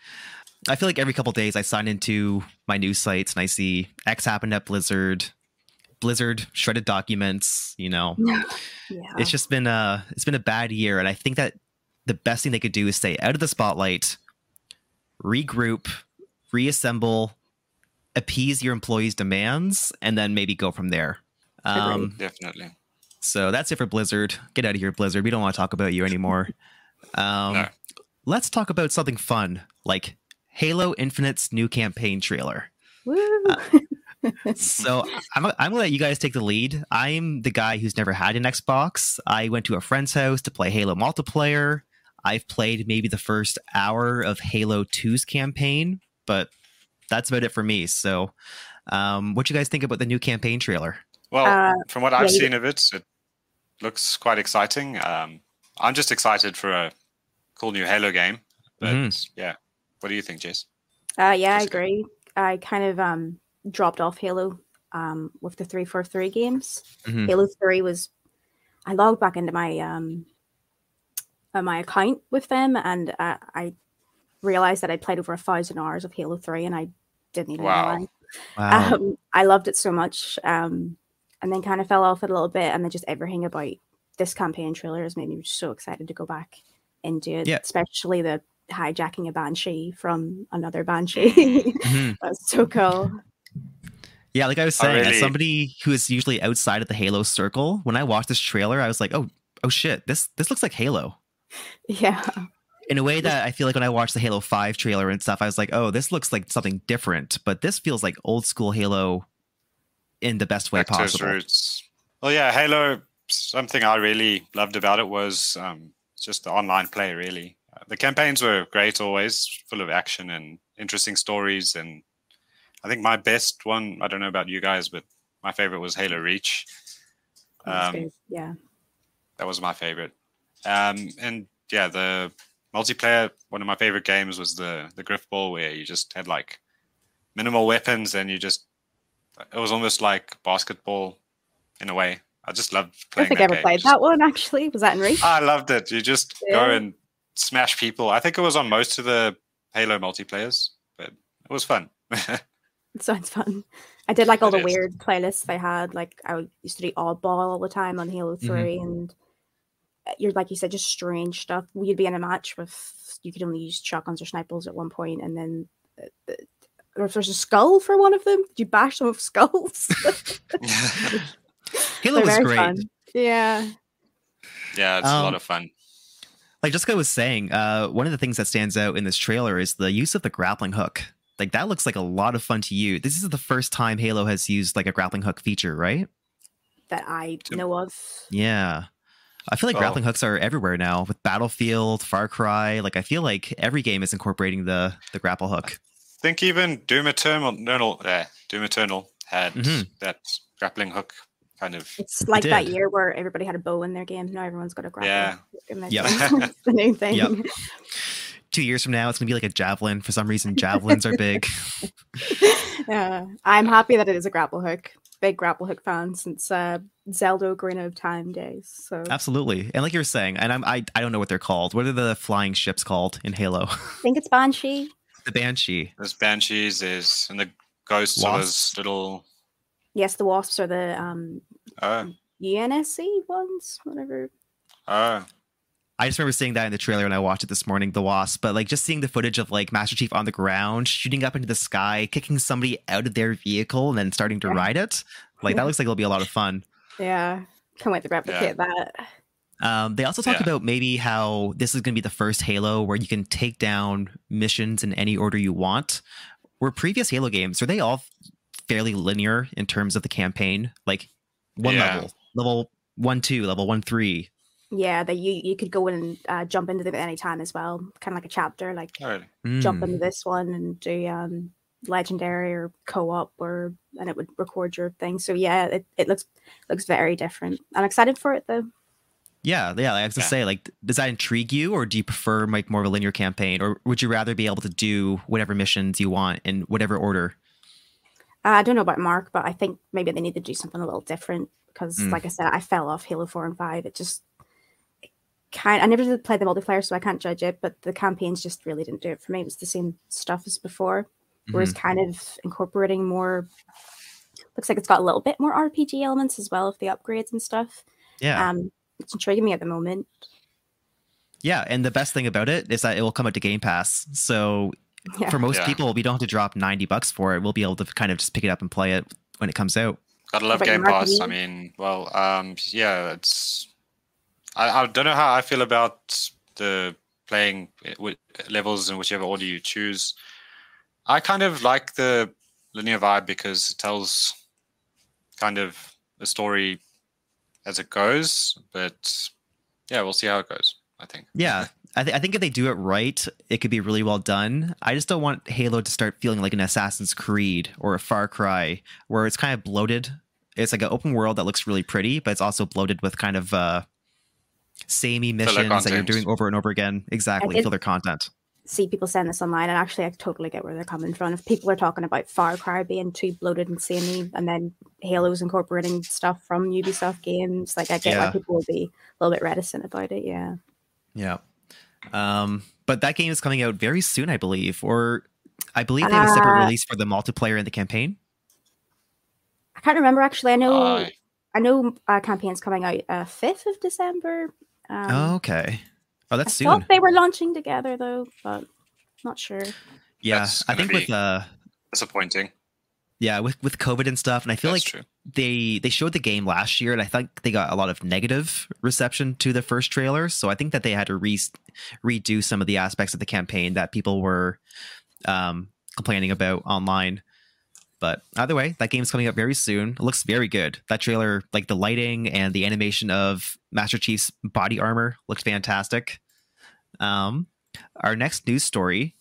I feel like every couple days I sign into my news sites and I see X happened at Blizzard, Blizzard shredded documents. You know, Yeah. it's just been a it's been a bad year, and I think that the best thing they could do is stay out of the spotlight, regroup, reassemble, appease your employees' demands, and then maybe go from there. Um, Definitely. so that's it for Blizzard. Get out of here, Blizzard. We don't want to talk about you anymore. Um, No. Let's talk about something fun, like Halo Infinite's new campaign trailer. Woo. So I'm, I'm gonna let you guys take the lead. I'm the guy who's never had an Xbox. I went to a friend's house to play Halo multiplayer. I've played maybe the first hour of Halo 2's campaign, but that's about it for me. So, um, what you guys think about the new campaign trailer? Well, Uh, from what I've yeah, you- seen of it, it looks quite exciting. Um, I'm just excited for a cool new Halo game. But Mhm. yeah, what do you think, Jess? Uh, yeah, I agree. I kind of um dropped off Halo um with the three four three games. Mhm. Halo three was I logged back into my um uh, my account with them and uh, I realized that I played over a thousand hours of Halo three and I didn't even Wow. realize. Wow. Um, I loved it so much, um, and then kind of fell off it a little bit, and then just everything about this campaign trailer has made me so excited to go back and do it. Yeah. Especially the hijacking a banshee from another banshee. Mhm. That's so cool. Yeah, like I was I saying, as somebody who is usually outside of the Halo circle, when I watched this trailer, I was like, "Oh, oh shit! This this looks like Halo." Yeah, In a way that I feel like when I watched the Halo Five trailer and stuff, I was like, "Oh, this looks like something different," but this feels like old school Halo in the best way Back possible. roots. Well, yeah, Halo. Something I really loved about it was um, just the online play. Really, uh, the campaigns were great, always full of action and interesting stories. And I think my best one, I don't know about you guys, but my favorite was Halo Reach. Um, yeah. that was my favorite. Um, and yeah, the multiplayer. One of my favorite games was the the Grifball, where you just had like minimal weapons and you just. It was almost like basketball, in a way. I just loved I playing. don't think I ever game. played Just- that one actually. Was that in Reach? I loved it. You just go and smash people. I think it was on most of the Halo multiplayers, but it was fun. It sounds fun. I did like all It the is. weird playlists they had. Like I used to do oddball all the time on Halo Mhm. 3 and uh, you're like you said, just strange stuff. We'd be in a match with you could only use shotguns or snipers at one point, and then uh, uh, if there's a skull for one of them, you bash them with skulls. Halo They're was great. fun. Yeah. yeah, it's a Um, lot of fun. Like Jessica was saying, uh, one of the things that stands out in this trailer is the use of the grappling hook. Like that looks like a lot of fun to you. This is the first time Halo has used like a grappling hook feature, right? That I know of. Yeah. I feel like Oh. grappling hooks are everywhere now with Battlefield, Far Cry. Like I feel like every game is incorporating the the grapple hook. think even Doom Eternal, Eternal, uh, Doom Eternal had Mhm. that grappling hook kind of. It's like that year where everybody had a bow in their game. Now everyone's got a grapple. Yeah. hook Yep. the new thing. Yep. Two years from now, it's gonna be like a javelin. For some reason, javelins are big. yeah, I'm happy that it is a grapple hook. Big grapple hook fan since uh, Zelda Ocarina of Time days. So Absolutely, and like you were saying, and I'm, I I don't know what they're called. What are the flying ships called in Halo? I think it's Banshee. the Banshee. There's banshees, there's and the ghosts are those little. Yes, the wasps are the um, Oh, UNSC ones, whatever. oh, I just remember seeing that in the trailer and I watched it this morning, the Wasp. But like just seeing the footage of like Master Chief on the ground, shooting up into the sky, kicking somebody out of their vehicle, and then starting to Yeah. ride it. Like that looks like it'll be a lot of fun. Yeah, can't wait to replicate that. Um, they also talked Yeah. about maybe how this is going to be the first Halo where you can take down missions in any order you want. Were previous Halo games are they all fairly linear in terms of the campaign? Like one Yeah. level, level one two, level one three. Yeah, that you you could go in and uh, jump into them at any time as well, kind of like a chapter. Like Oh, jump Mm. into this one and do um legendary or co-op or and it would record your thing. So yeah, it, it looks looks very different. I'm excited for it though. Yeah, yeah. Like I was gonna Yeah. say, like, does that intrigue you, or do you prefer like more of a linear campaign, or would you rather be able to do whatever missions you want in whatever order? Uh, I don't know about Marc, but I think maybe they need to do something a little different because, Mm. like I said, I fell off Halo Four and Five. It just it kind. I never did play the multiplayer, so I can't judge it. But the campaigns just really didn't do it for me. It was the same stuff as before, whereas Mm-hmm. kind of incorporating more. Looks like it's got a little bit more RPG elements as well, with the upgrades and stuff. Yeah, Um, it's intriguing me at the moment. yeah. And the best thing about it is that it will come out to Game Pass. So Yeah. for most Yeah. people, we don't have to drop ninety bucks for it. We'll be able to kind of just pick it up and play it when it comes out. Gotta love Game Pass. I mean, well, um, yeah, it's. I, I don't know how I feel about the playing levels in whichever order you choose. I kind of like the linear vibe because it tells kind of a story as it goes. But yeah, we'll see how it goes. I think. Yeah, I, th- I think if they do it right, it could be really well done. I just don't want Halo to start feeling like an Assassin's Creed or a Far Cry, where it's kind of bloated. It's like an open world that looks really pretty, but it's also bloated with kind of uh, samey missions that you're doing over and over again. Exactly, did- filler content. see people saying this online, and actually, I totally get where they're coming from. If people are talking about Far Cry being too bloated and samey, and then Halo's incorporating stuff from Ubisoft games, like I get Yeah. why people will be a little bit reticent about it. Yeah, Yeah. Um, but that game is coming out very soon, I believe, or I believe they have a separate Uh, release for the multiplayer and the campaign. I can't remember actually. I know, I- I know, uh, campaign's coming out uh, fifth of December. Um, Oh, okay. Oh, I that's soon. thought they were launching together though, but not sure. yeah, That's I think with be- uh, disappointing. yeah, with with COVID and stuff, and I feel That's like true. they they showed the game last year and i think they got a lot of negative reception to the first trailer so i think that they had to re- redo some of the aspects of the campaign that people were um, complaining about online but either way that game's coming up very soon. It looks very good. That trailer like the lighting and the animation of master chief's body armor looked fantastic. Um, our next news story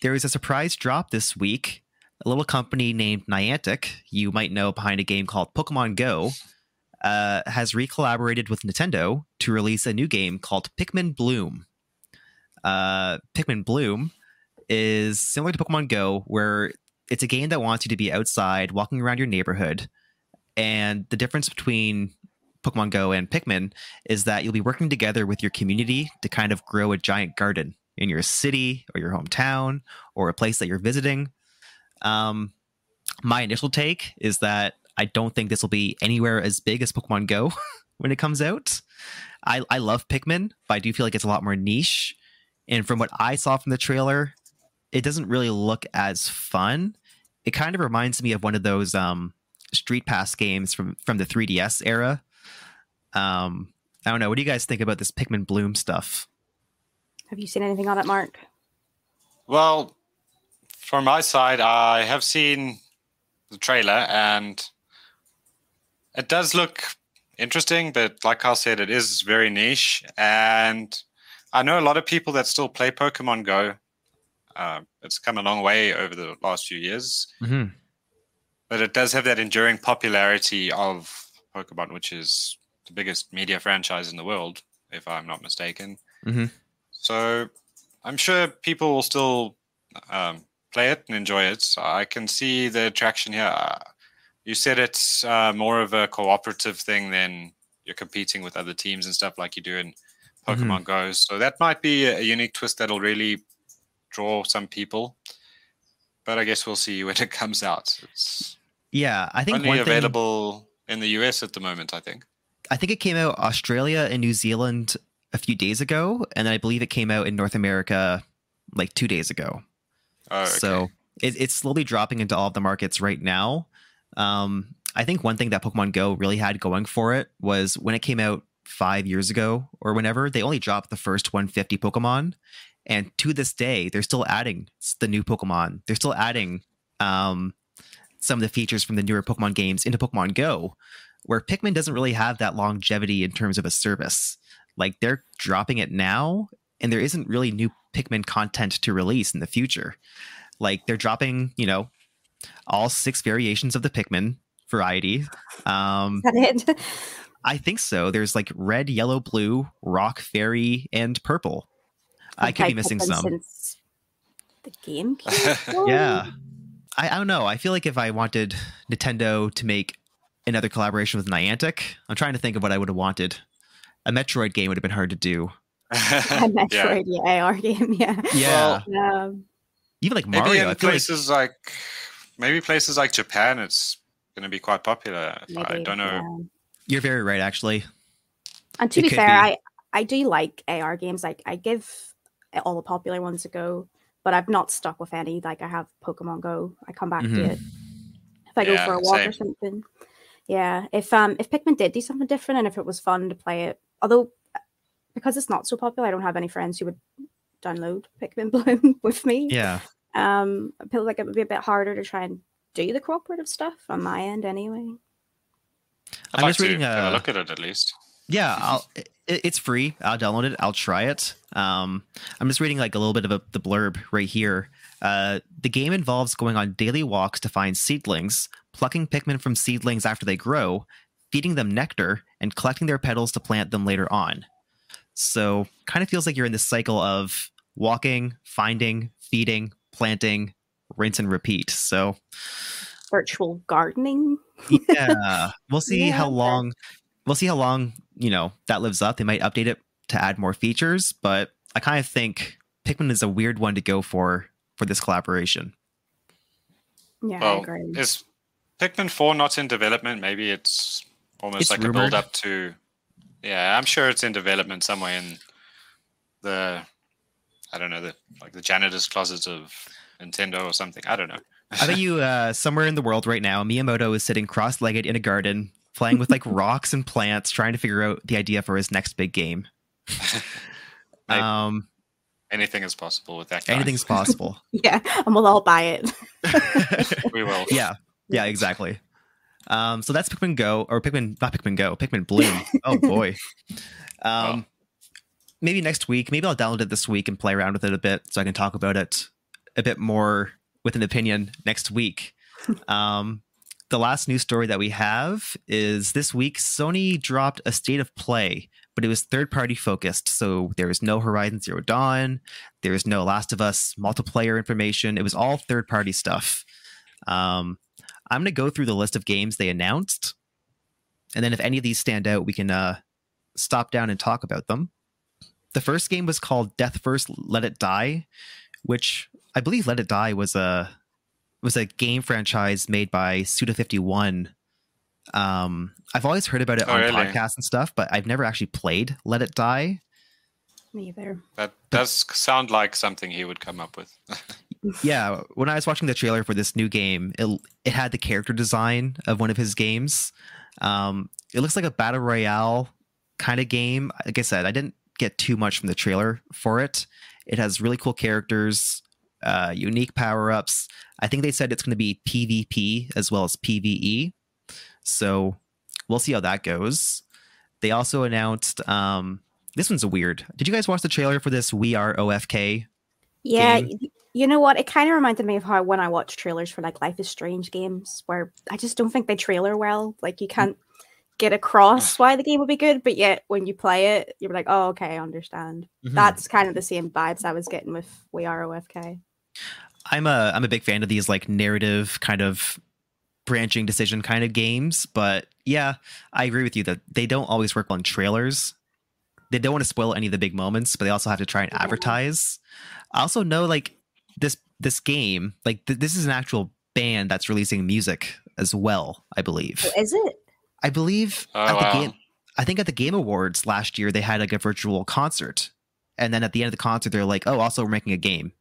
there was a surprise drop this week. A little company named Niantic, you might know behind a game called Pokemon Go, uh, has re-collaborated with Nintendo to release a new game called Pikmin Bloom. Uh, Pikmin Bloom is similar to Pokemon Go, where it's a game that wants you to be outside, walking around your neighborhood. And the difference between Pokemon Go and Pikmin is that you'll be working together with your community to kind of grow a giant garden in your city or your hometown or a place that you're visiting. Um, my initial take is that I don't think this will be anywhere as big as Pokemon Go when it comes out. I, I love Pikmin, but I do feel like it's a lot more niche. And from what I saw from the trailer, it doesn't really look as fun. It kind of reminds me of one of those um, Street Pass games from from the 3DS era. Um, I don't know. What do you guys think about this Pikmin Bloom stuff? Have you seen anything on it, Marc? Well, from my side, I have seen the trailer and it does look interesting, but like Kyle said, it is very niche. And I know a lot of people that still play Pokemon Go. Uh, it's come a long way over the last few years, Mm-hmm. but it does have that enduring popularity of Pokemon, which is the biggest media franchise in the world, if I'm not mistaken. Mhm. So I'm sure people will still um, play it and enjoy it. So I can see the attraction here. You said it's uh, more of a cooperative thing than you're competing with other teams and stuff like you do in Pokemon Go. So that might be a unique twist that'll really draw some people. But I guess we'll see when it comes out. It's Yeah, I think only one thing- available in the US at the moment, I think. I think it came out Australia and New Zealand a few days ago, and then I believe it came out in North America like two days ago. Oh, okay. So it, it's slowly dropping into all of the markets right now. Um, I think one thing that Pokemon Go really had going for it was when it came out five years ago or whenever, they only dropped the first 150 Pokemon. And to this day, they're still adding the new Pokemon. They're still adding um, some of the features from the newer Pokemon games into Pokemon Go, where Pikmin doesn't really have that longevity in terms of a service. Like they're dropping it now, and there isn't really new Pikmin content to release in the future. Like they're dropping, you know, all six variations of the Pikmin variety. Um, Is that it? I think so. There's like red, yellow, blue, rock, fairy, and purple. I could be missing some. Since the GameCube. Yeah. I, I don't know. I feel like if I wanted Nintendo to make another collaboration with Niantic, I'm trying to think of what I would have wanted. A Metroid game would have been hard to do. A. Metroid yeah. AR game. Yeah. Yeah. Um, Even like Maybe Mario. I in feel like places like maybe places like Japan, it's going to be quite popular. I don't know. yeah. you're very right, actually. And to It be fair, be. I I do like AR games. Like I give all the popular ones a go, but I've not stuck with any. Like I have Pokemon Go. I come back Mhm. to it if I go for a walk same. or something. Yeah, if um if Pikmin did do something different and if it was fun to play it, although because it's not so popular, I don't have any friends who would download Pikmin Bloom with me. Yeah. Um, I feel like it would be a bit harder to try and do the cooperative stuff on my end anyway. I'd I'm like just to reading have a- a look at it at least. Yeah, I'll, it, it's free. I'll download it. I'll try it. Um, I'm just reading like a little bit of a, the blurb right here. Uh, the game involves going on daily walks to find seedlings, plucking Pikmin from seedlings after they grow, feeding them nectar, and collecting their petals to plant them later on. So, kind of feels like you're in this cycle of walking, finding, feeding, planting, rinse and repeat. So, Virtual gardening. yeah we'll see Yeah, how long we'll see how long you know that lives up they might update it to add more features but i kind of think pikmin is a weird one to go for for this collaboration Yeah, I Well, agree. is Pikmin 4 not in development? Maybe it's almost It's like rumored. a build up to. Yeah, I'm sure it's in development somewhere in the. I don't know, the like the janitor's closet of Nintendo or something. I don't know. i bet you uh somewhere in the world right now miyamoto is sitting cross-legged in a garden playing with like rocks and plants trying to figure out the idea for his next big game Maybe. um Anything is possible with that guy. anything's possible Yeah, and we'll all buy it. we will. yeah yeah exactly um so that's pikmin go or pikmin not pikmin go pikmin bloom oh boy um Well. maybe next week maybe i'll download it this week and play around with it a bit so i can talk about it a bit more with an opinion next week um the last news story that we have is this week sony dropped a state of play but it was third party focused. So there was no horizon zero dawn there was no last of us multiplayer information. It was all third party stuff. Um, I'm going to go through the list of games they announced, and then if any of these stand out, we can uh, stop down and talk about them. The first game was called Deathverse, Let It Die, which I believe Let It Die was a was a game franchise made by Suda Fifty One. Um, I've always heard about it Oh, on really? podcasts and stuff, but I've never actually played Let It Die. Me either. That does sound like something he would come up with. yeah, when I was watching the trailer for this new game, it it had the character design of one of his games. Um, it looks like a battle royale kind of game. Like I said, I didn't get too much from the trailer for it. It has really cool characters, uh, unique power ups. I think they said it's going to be PvP as well as PvE. So we'll see how that goes. They also announced um, this one's weird. Did you guys watch the trailer for this We Are OFK? Yeah, game. you know what? It kind of reminded me of how when I watch trailers for like Life is Strange games, where I just don't think they trailer well. Like you can't get across why the game would be good, but yet when you play it, you're like, oh, okay, I understand. Mhm. That's kind of the same vibes I was getting with We Are OFK. I'm a I'm a big fan of these like narrative kind of branching decision kind of games, but yeah, I agree with you that they don't always work on trailers. They don't want to spoil any of the big moments, but they also have to try and advertise. I also know like this this game, like th- this is an actual band that's releasing music as well, I believe. Oh, is it? I believe Oh, at the game I think at the Game Awards last year they had like a virtual concert. And then at the end of the concert they're like, "Oh, also we're making a game."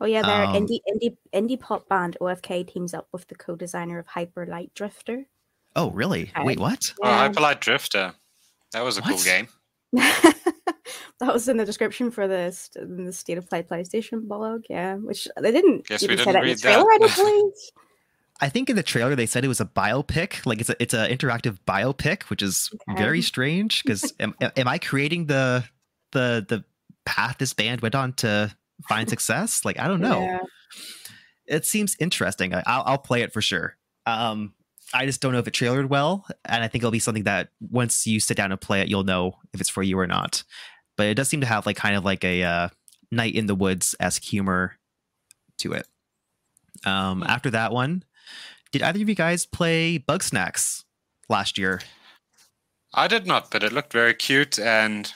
Oh yeah, their Um, indie indie indie pop band OFK teams up with the co-designer of Hyper Light Drifter. Oh, really? Okay. Wait, what? Oh, Yeah. Hyperlight Drifter. That was a cool game. that was in the description for the st- in the State of Play PlayStation blog. Yeah, which they didn't Guess even we didn't that in the read that. trailer. I don't. I think in the trailer they said it was a biopic, like it's a it's an interactive biopic, which is Okay. very strange. Because am, am I creating the the the path this band went on to find success? Like I don't know. Yeah. It seems interesting. I, I'll, I'll play it for sure. Um, I just don't know if it trailered well, and I think it'll be something that once you sit down and play it, you'll know if it's for you or not. But it does seem to have like kind of like a uh, night in the woods esque humor to it. Um, after that one, did either of you guys play Bugsnax last year? I did not, but it looked very cute, and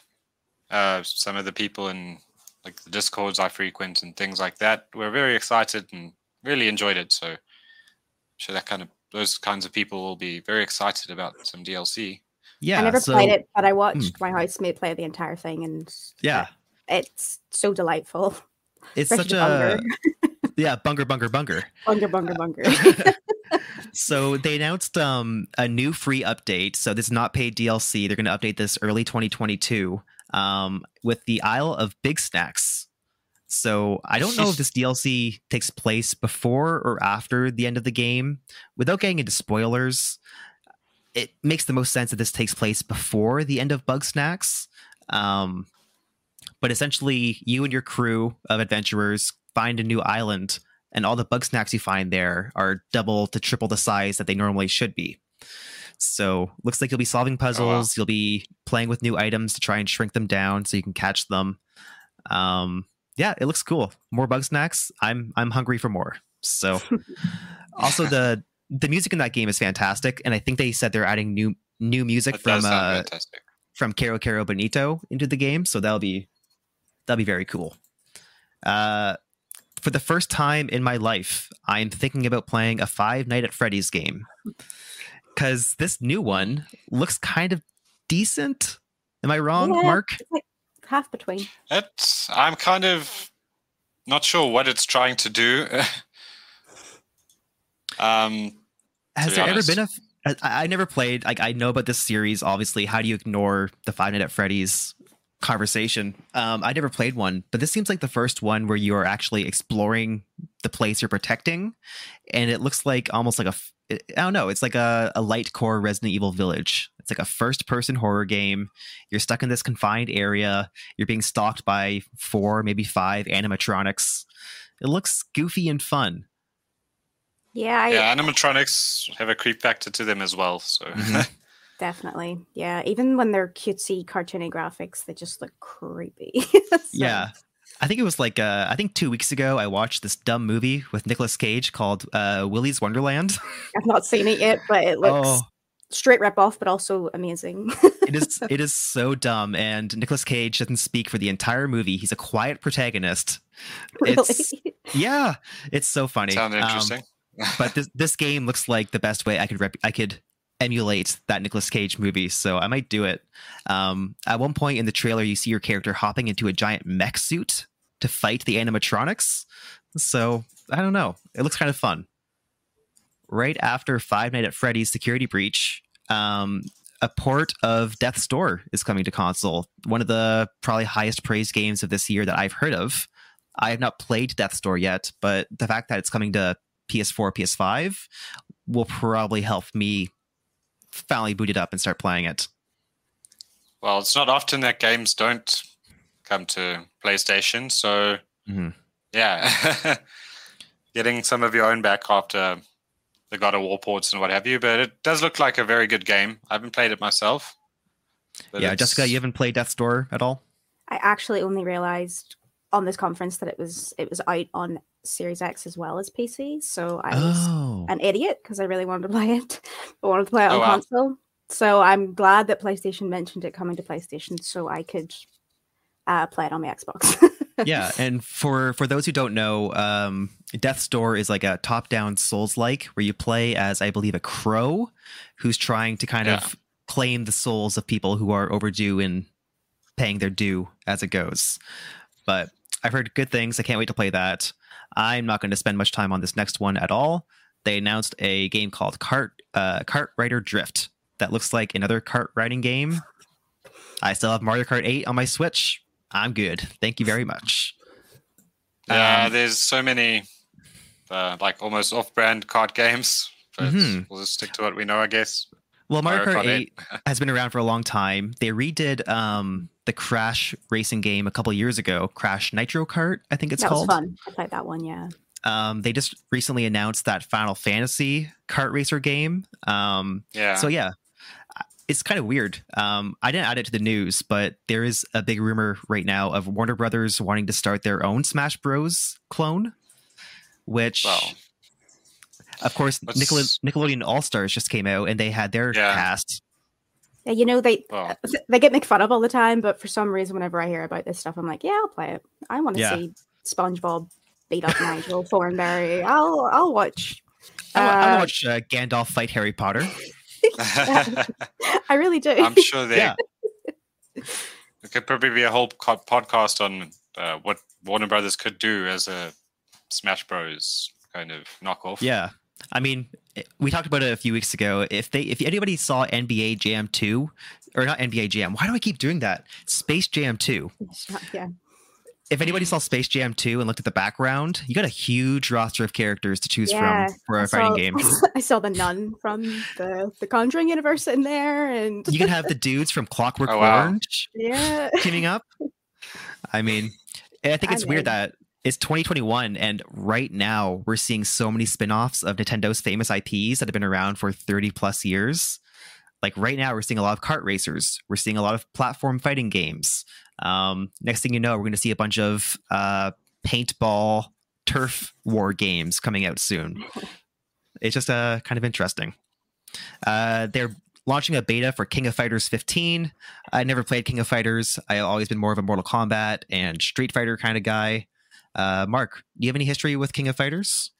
uh, some of the people in like the discords I frequent and things like that were very excited and really enjoyed it. So, I'm sure that kind of those kinds of people will be very excited about some DLC. Yeah, I never so- played it, but I watched my housemate play the entire thing, and Yeah, it's so delightful. it's Especially such a yeah bunger bunger bunger. Bunger, bunger, bunger. So they announced um, a new free update. So this is not paid DLC. They're going to update this early 2022 um, with the Isle of Bigsnax. So I don't know if this DLC takes place before or after the end of the game. Without getting into spoilers, it makes the most sense that this takes place before the end of Bugsnax. Um, but essentially, you and your crew of adventurers find a new island and all the bug snacks you find there are double to triple the size that they normally should be. So looks like you'll be solving puzzles. You'll be playing with new items to try and shrink them down so you can catch them. Um, yeah, it looks cool. More bug snacks. I'm I'm hungry for more. So also the the music in that game is fantastic, and I think they said they're adding new new music from uh, fantastic. from Kero Kero Bonito into the game, so that'll be that'll be very cool. Uh, for the first time in my life, I'm thinking about playing a Five Night at Freddy's game because this new one looks kind of decent. Am I wrong, Yeah. Marc? it's like half between. It's I'm kind of not sure what it's trying to do. um, Has be there ever been a? f- I, I never played. Like I know about this series. Obviously, how do you ignore the Five Night at Freddy's conversation? Um, I never played one, but this seems like the first one where you are actually exploring the place you're protecting, and it looks like almost like a. f- I don't know. It's like a, a light core Resident Evil Village. It's like a first person horror game. You're stuck in this confined area. You're being stalked by four, maybe five animatronics. It looks goofy and fun. Yeah, I yeah, animatronics have a creep factor to them as well. So Mhm. definitely. Yeah, even when they're cutesy, cartoony graphics, they just look creepy. So, Yeah. I think it was like uh, I think two weeks ago I watched this dumb movie with Nicolas Cage called uh, Willy's Wonderland. I've not seen it yet, but it looks oh, straight rip off, but also amazing. it is it is so dumb, and Nicolas Cage doesn't speak for the entire movie. He's a quiet protagonist. really. It's yeah, it's so funny. sound Um, interesting. but this this game looks like the best way I could rep- I could emulate that Nicolas Cage movie, so I might do it. Um, at one point in the trailer, you see your character hopping into a giant mech suit to fight the animatronics. So I don't know. It looks kind of fun. Right after Five Night at Freddy's Security Breach, um, a port of Death's Door is coming to console. One of the probably highest praised games of this year that I've heard of. I have not played Death's Door yet, but the fact that it's coming to PS4, PS5 will probably help me finally boot it up and start playing it. Well, it's not often that games don't come to PlayStation, so Mhm. yeah, getting some of your own back after the God of War ports and what have you. But it does look like a very good game. I haven't played it myself. yeah, it's- Jessica, you haven't played Death's Door at all? I actually only realized on this conference that it was it was out on Series X as well as PC. So I was Oh, an idiot because I really wanted to play it. I wanted to play it Oh, on wow. console. So I'm glad that PlayStation mentioned it coming to PlayStation so I could uh, play it on my Xbox. yeah. And for for those who don't know, um, Death's Door is like a top-down Souls-like where you play as, I believe, a crow who's trying to kind Yeah. of claim the souls of people who are overdue in paying their due as it goes. But I've heard good things. I can't wait to play that. I'm not going to spend much time on this next one at all. They announced a game called Cart uh, Kart Rider Drift that looks like another kart riding game. I still have Mario Kart 8 on my Switch. I'm good. Thank you very much. Yeah, Um, there's so many uh, like almost off-brand card games. But Mhm. we'll just stick to what we know, I guess. Well, Mario Mario Kart Kart 8 has been around for a long time. They redid um, the Crash racing game a couple years ago, Crash Nitro Kart, I think it's that called. was fun. I played that one. Yeah. Um, they just recently announced that Final Fantasy kart racer game. Um, Yeah. So yeah, it's kind of weird. Um, I didn't add it to the news, but there is a big rumor right now of Warner Brothers wanting to start their own Smash Bros. clone, which, well, of course, Nickel- Nickelodeon All Stars just came out and they had their Yeah. cast. Yeah, you know they well, they get make fun of all the time, but for some reason, whenever I hear about this stuff, I'm like, yeah, I'll play it. I want to Yeah. see SpongeBob beat up Nigel Thornberry. I'll I'll watch. I, wa- I Uh, watch uh, Gandalf fight Harry Potter. I really do. I'm sure they. Yeah. There could probably be a whole co- podcast on uh, what Warner Brothers could do as a Smash Bros. kind of knockoff. Yeah. I mean, we talked about it a few weeks ago. If they, if anybody saw NBA Jam two, or not NBA Jam, why do I keep doing that? Space Jam two. yeah. If anybody saw Space Jam two and looked at the background, you got a huge roster of characters to choose Yeah, from for a I fighting saw- game. I saw the nun from the the Conjuring universe in there, and You can have the dudes from Clockwork Oh, wow. Orange yeah, teaming up. I mean, I think I it's weird that it's 2021 and right now we're seeing so many spin-offs of Nintendo's famous IPs that have been around for 30 plus years. Like right now we're seeing a lot of kart racers. We're seeing a lot of platform fighting games. Um, next thing you know, we're going to see a bunch of uh, paintball turf war games coming out soon. It's just uh, kind of interesting. Uh, they're launching a beta for King of Fighters 15. I never played King of Fighters. I've always been more of a Mortal Kombat and Street Fighter kind of guy. Uh, Marc, do you have any history with King of Fighters?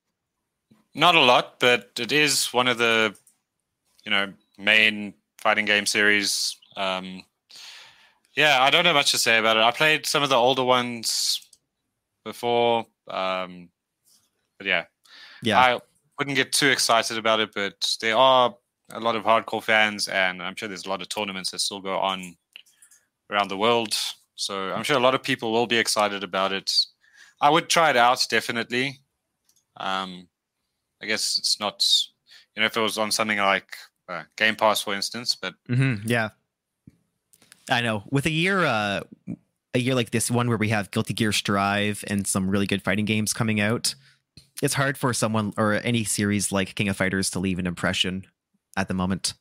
Not a lot, but it is one of the, you know, main fighting game series. Um, yeah, I don't know much to say about it. I played some of the older ones before, um, but yeah, Yeah, I wouldn't get too excited about it. But there are a lot of hardcore fans, and I'm sure there's a lot of tournaments that still go on around the world. So I'm sure a lot of people will be excited about it. I would try it out definitely. Um, I guess it's not, you know, if it was on something like uh, Game Pass, for instance. But hmm yeah. I know. With a year, uh, a year like this one where we have Guilty Gear Strive and some really good fighting games coming out, it's hard for someone or any series like King of Fighters to leave an impression at the moment.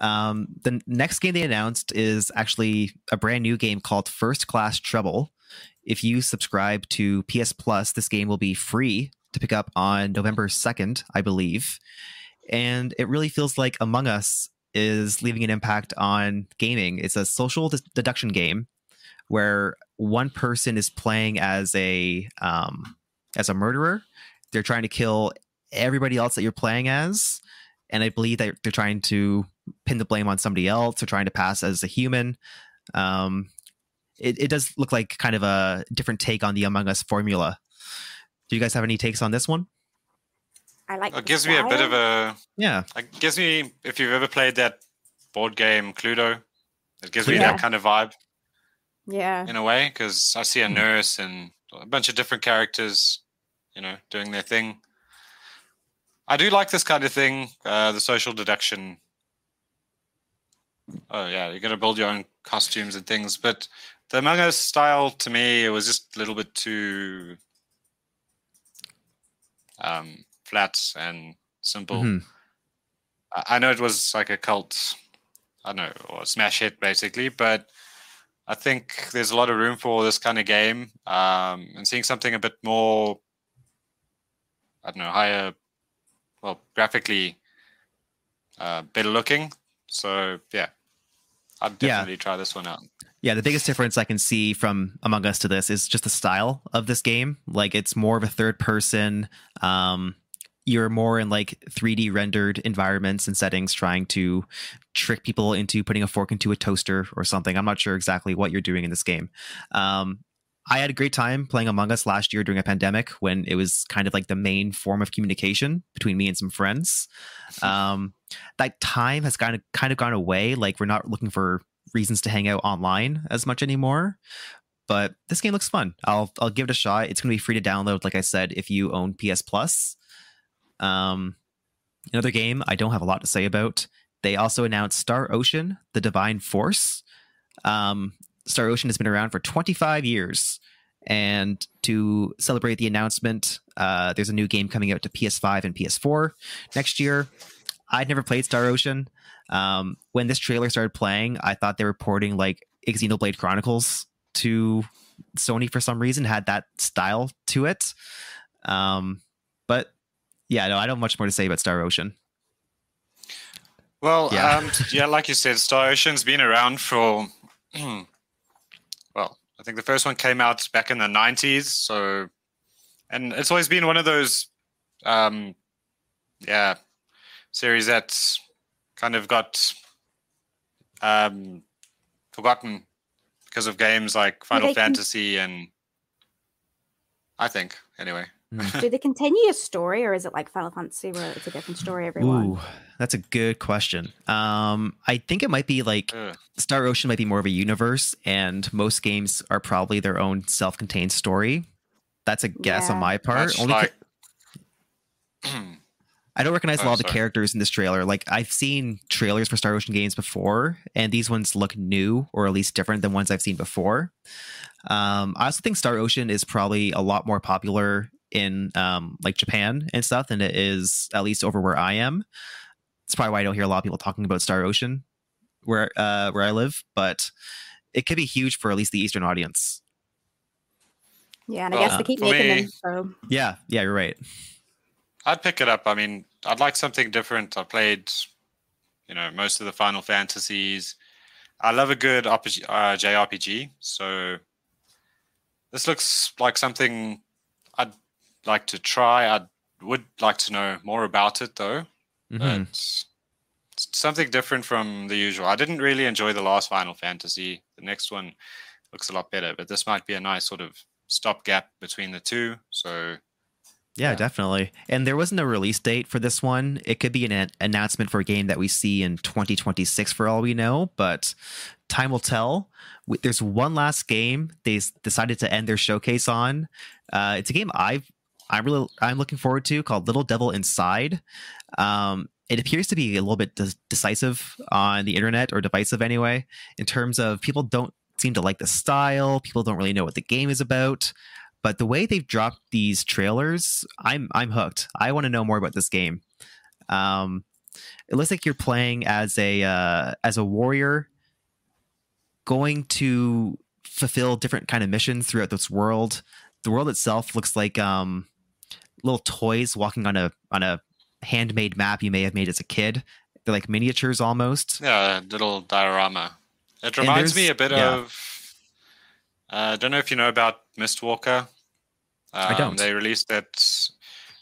Um, the next game they announced is actually a brand new game called First Class Trouble. If you subscribe to PS Plus, this game will be free to pick up on November 2nd, I believe. And it really feels like Among Us is leaving an impact on gaming. It's a social de- deduction game where one person is playing as a um, as a murderer. They're trying to kill everybody else that you're playing as, and I believe that they're trying to pin the blame on somebody else. They're trying to pass as a human. Um, it, it does look like kind of a different take on the Among Us formula. Do you guys have any takes on this one? I like. it the gives me a bit of a, Yeah, it gives me, if you've ever played that board game Cluedo, it gives me that kind of vibe. Yeah, in a way because I see a nurse and a bunch of different characters, you know, doing their thing. I do like this kind of thing, uh, the social deduction. Oh yeah, you're gonna build your own costumes and things, but the Among Us style to me it was just a little bit too um, flat and simple. Mhm. I I know it was like a cult, I don't know, or smash hit basically, but I think there's a lot of room for this kind of game. Um, and seeing something a bit more, I don't know, higher, well, graphically uh, better looking. So yeah, I'd Yeah. definitely try this one out. Yeah, the biggest difference I can see from Among Us to this is just the style of this game. Like it's more of a third person. Um, you're more in like 3D rendered environments and settings, trying to trick people into putting a fork into a toaster or something. I'm not sure exactly what you're doing in this game. Um, I had a great time playing Among Us last year during a pandemic when it was kind of like the main form of communication between me and some friends. Um, that time has kind of kind of gone away. Like we're not looking for reasons to hang out online as much anymore. but this game looks fun. I'll I'll give it a shot. It's going to be free to download, like I said, if you own PS Plus. Um, another game I don't have a lot to say about. They also announced Star Ocean: The Divine Force. Um, Star Ocean has been around for 25 years, and to celebrate the announcement, uh, there's a new game coming out to PS5 and PS4 next year. I'd never played Star Ocean. Um, when this trailer started playing, I thought they were porting like Xenoblade Chronicles to Sony for some reason, had that style to it. Um, but yeah, no, I don't have much more to say about Star Ocean. Well, Yeah. um, yeah like you said, Star Ocean's been around for, well, I think the first one came out back in the 90s. So, and it's always been one of those, um, yeah, series that's kind of got um, forgotten because of games like Final they can- Fantasy and I think, anyway. Do they continue a story, or is it like Final Fantasy, where it's a different story every one? Ooh, that's a good question. Um, I think it might be like Ugh. Star Ocean might be more of a universe, and most games are probably their own self-contained story. That's a guess on my part. Much Only like, I don't recognize a Oh, lot of the sorry. characters in this trailer. Like I've seen trailers for Star Ocean games before, and these ones look new or at least different than ones I've seen before. Um, I also think Star Ocean is probably a lot more popular in um, like Japan and stuff than it is at least over where I am. It's probably why I don't hear a lot of people talking about Star Ocean where uh, where I live, but it could be huge for at least the Eastern audience. Yeah, and I Well, guess they keep making me- them. So Yeah, yeah, you're right. I'd pick it up. I mean, I'd like something different. I played, you know, most of the Final Fantasies. I love a good RPG, uh, JRPG. So this looks like something I'd like to try. I would like to know more about it, though. Mhm. It's something different from the usual. I didn't really enjoy the last Final Fantasy. The next one looks a lot better, but this might be a nice sort of stopgap between the two. So Yeah, Yeah. definitely. And there wasn't a release date for this one. It could be an an announcement for a game that we see in 2026 for all we know, but time will tell. There's one last game they decided to end their showcase on. Uh, it's a game I've I'm really I'm looking forward to called Little Devil Inside. Um, it appears to be a little bit de- decisive on the internet or divisive anyway, in terms of people don't seem to like the style. People don't really know what the game is about but the way they've dropped these trailers i'm i'm hooked i want to know more about this game um it looks like you're playing as a uh as a warrior going to fulfill different kind of missions throughout this world the world itself looks like um little toys walking on a on a handmade map you may have made as a kid they're like miniatures almost Yeah, a little diorama. It reminds me a bit yeah. of. uh, I don't know if you know about Mistwalker. Um, I don't. They released it.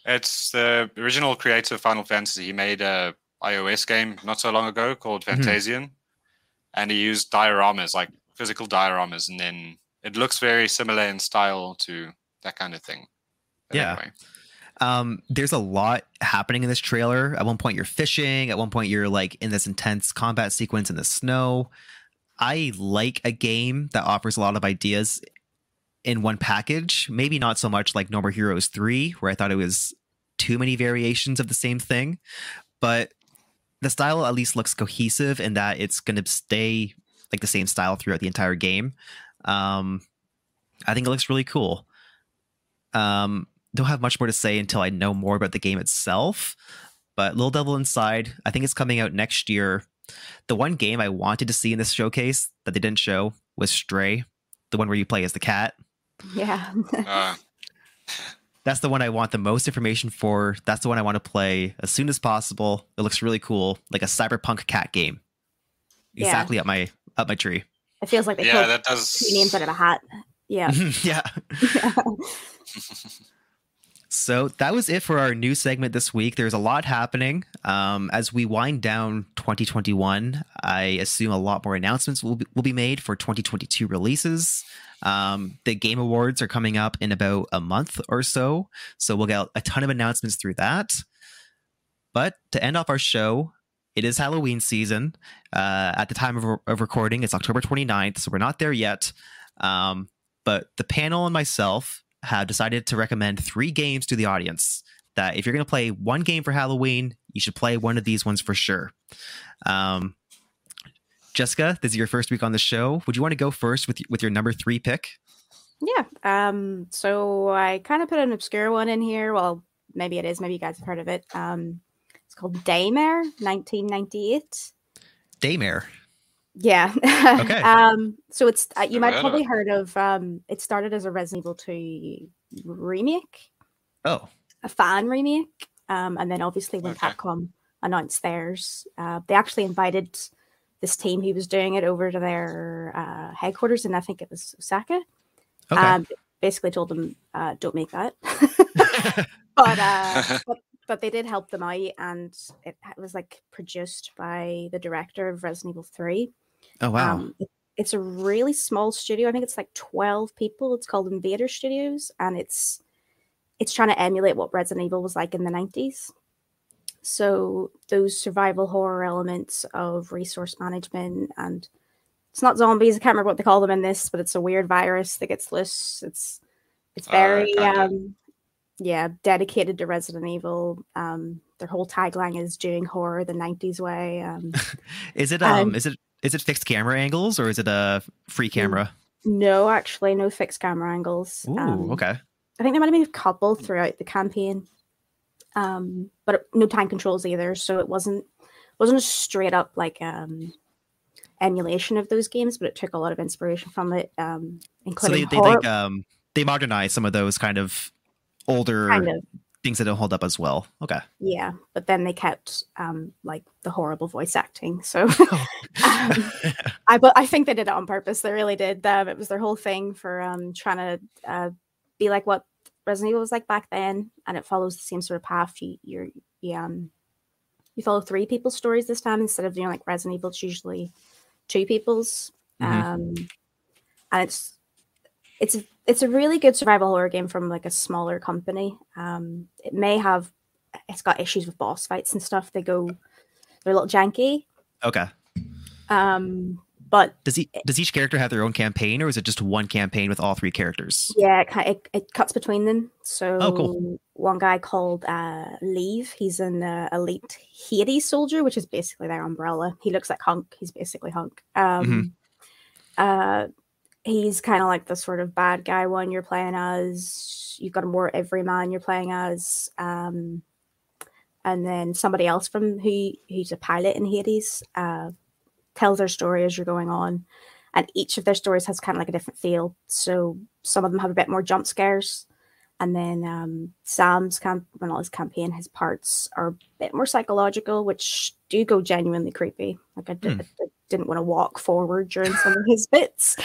It's the original creator of Final Fantasy. He made a iOS game not so long ago called Mhm. Fantasian, and he used dioramas like physical dioramas, and then it looks very similar in style to that kind of thing. But Yeah. Anyway. um there's a lot happening in this trailer at one point you're fishing at one point you're like in this intense combat sequence in the snow i like a game that offers a lot of ideas in one package maybe not so much like no more heroes 3 where i thought it was too many variations of the same thing but the style at least looks cohesive in that it's going to stay like the same style throughout the entire game um i think it looks really cool um don't have much more to say until I know more about the game itself. But Little Devil Inside, I think it's coming out next year. The one game I wanted to see in this showcase that they didn't show was Stray, the one where you play as the cat. Yeah, Uh, That's the one I want the most information for. That's the one I want to play as soon as possible. It looks really cool, like a cyberpunk cat game. Yeah. Exactly up my up my tree. it feels like they yeah, that does. two names out of a hat. Yeah. yeah. So that was it for our new segment this week. There's a lot happening. Um, as we wind down 2021, I assume a lot more announcements will be, will be made for 2022 releases. Um, the Game Awards are coming up in about a month or so. So we'll get a ton of announcements through that. But to end off our show, it is Halloween season. Uh, at the time of, of recording, it's October 29th, so we're not there yet. Um, but the panel and myself have decided to recommend three games to the audience that if you're going to play one game for Halloween, you should play one of these ones for sure. Um, Jessica, this is your first week on the show. Would you want to go first with with your number three pick? Yeah. Um. So I kind of put an obscure one in here. Well, maybe it is. Maybe you guys have heard of it. Um. It's called Daymare, 1998. Daymare. Yeah. Okay. um. So it's uh, you Never might have probably it. heard of. Um. It started as a Resident Evil 2 remake, Oh, a fan remake. Um. And then obviously when Okay. Capcom announced theirs, uh, they actually invited this team who was doing it over to their uh, headquarters, and I think it was Osaka. okay. Um, basically told them, uh, don't make that. but, uh, but but they did help them out, and it was like produced by the director of Resident Evil Three. Oh wow. Um, it's a really small studio. I think it's like twelve people. It's called Invader Studios, and it's it's trying to emulate what Resident Evil was like in the nineties. So those survival horror elements of resource management and it's not zombies. I can't remember what they call them in this, but it's a weird virus that gets loose. It's it's Uh, very kinda. um yeah dedicated to Resident Evil. Um, their whole tagline is doing horror the '90s way. Um, is it um um, is it is it fixed camera angles or is it a free camera? no, actually, no fixed camera angles. Ooh, Um, okay. I think there might have been a couple throughout the campaign, um, but it- no time controls either. So it wasn't wasn't a straight up like um, emulation of those games, but it took a lot of inspiration from it, um, So they, they like um they modernize some of those kind of older kind of things that don't hold up as well. Okay. yeah. But then they kept um, like the horrible voice acting. So um, I but I think they did it on purpose. They really did. Um, it was their whole thing for um, trying to uh, be like what Resident Evil was like back then, and it follows the same sort of path. You you're you, um you follow three people's stories this time instead of doing like Resident Evil. It's usually two people's, Mhm. um, and it's it's it's a really good survival horror game from like a smaller company. Um, it may have it's got issues with boss fights and stuff. They go they're a little janky. okay. Um, but Does he does each character have their own campaign or is it just one campaign with all three characters? Yeah, it, it, it cuts between them. So Oh, cool. one guy called uh, Liev, he's an uh, elite Hades soldier, which is basically their umbrella. He looks like Hunk. He's basically Hunk. Um, uh, he's kind of like the sort of bad guy one you're playing as. You've got a more everyman you're playing as. Um, and then somebody else from who who's a pilot in Hades uh, tells their story as you're going on and each of their stories has kind of like a different feel. So some of them have a bit more jump scares, and then um, Sam's camp, well, his campaign, his parts are a bit more psychological, which do go genuinely creepy. Like I, did, Hmm. I didn't want to walk forward during some of his bits.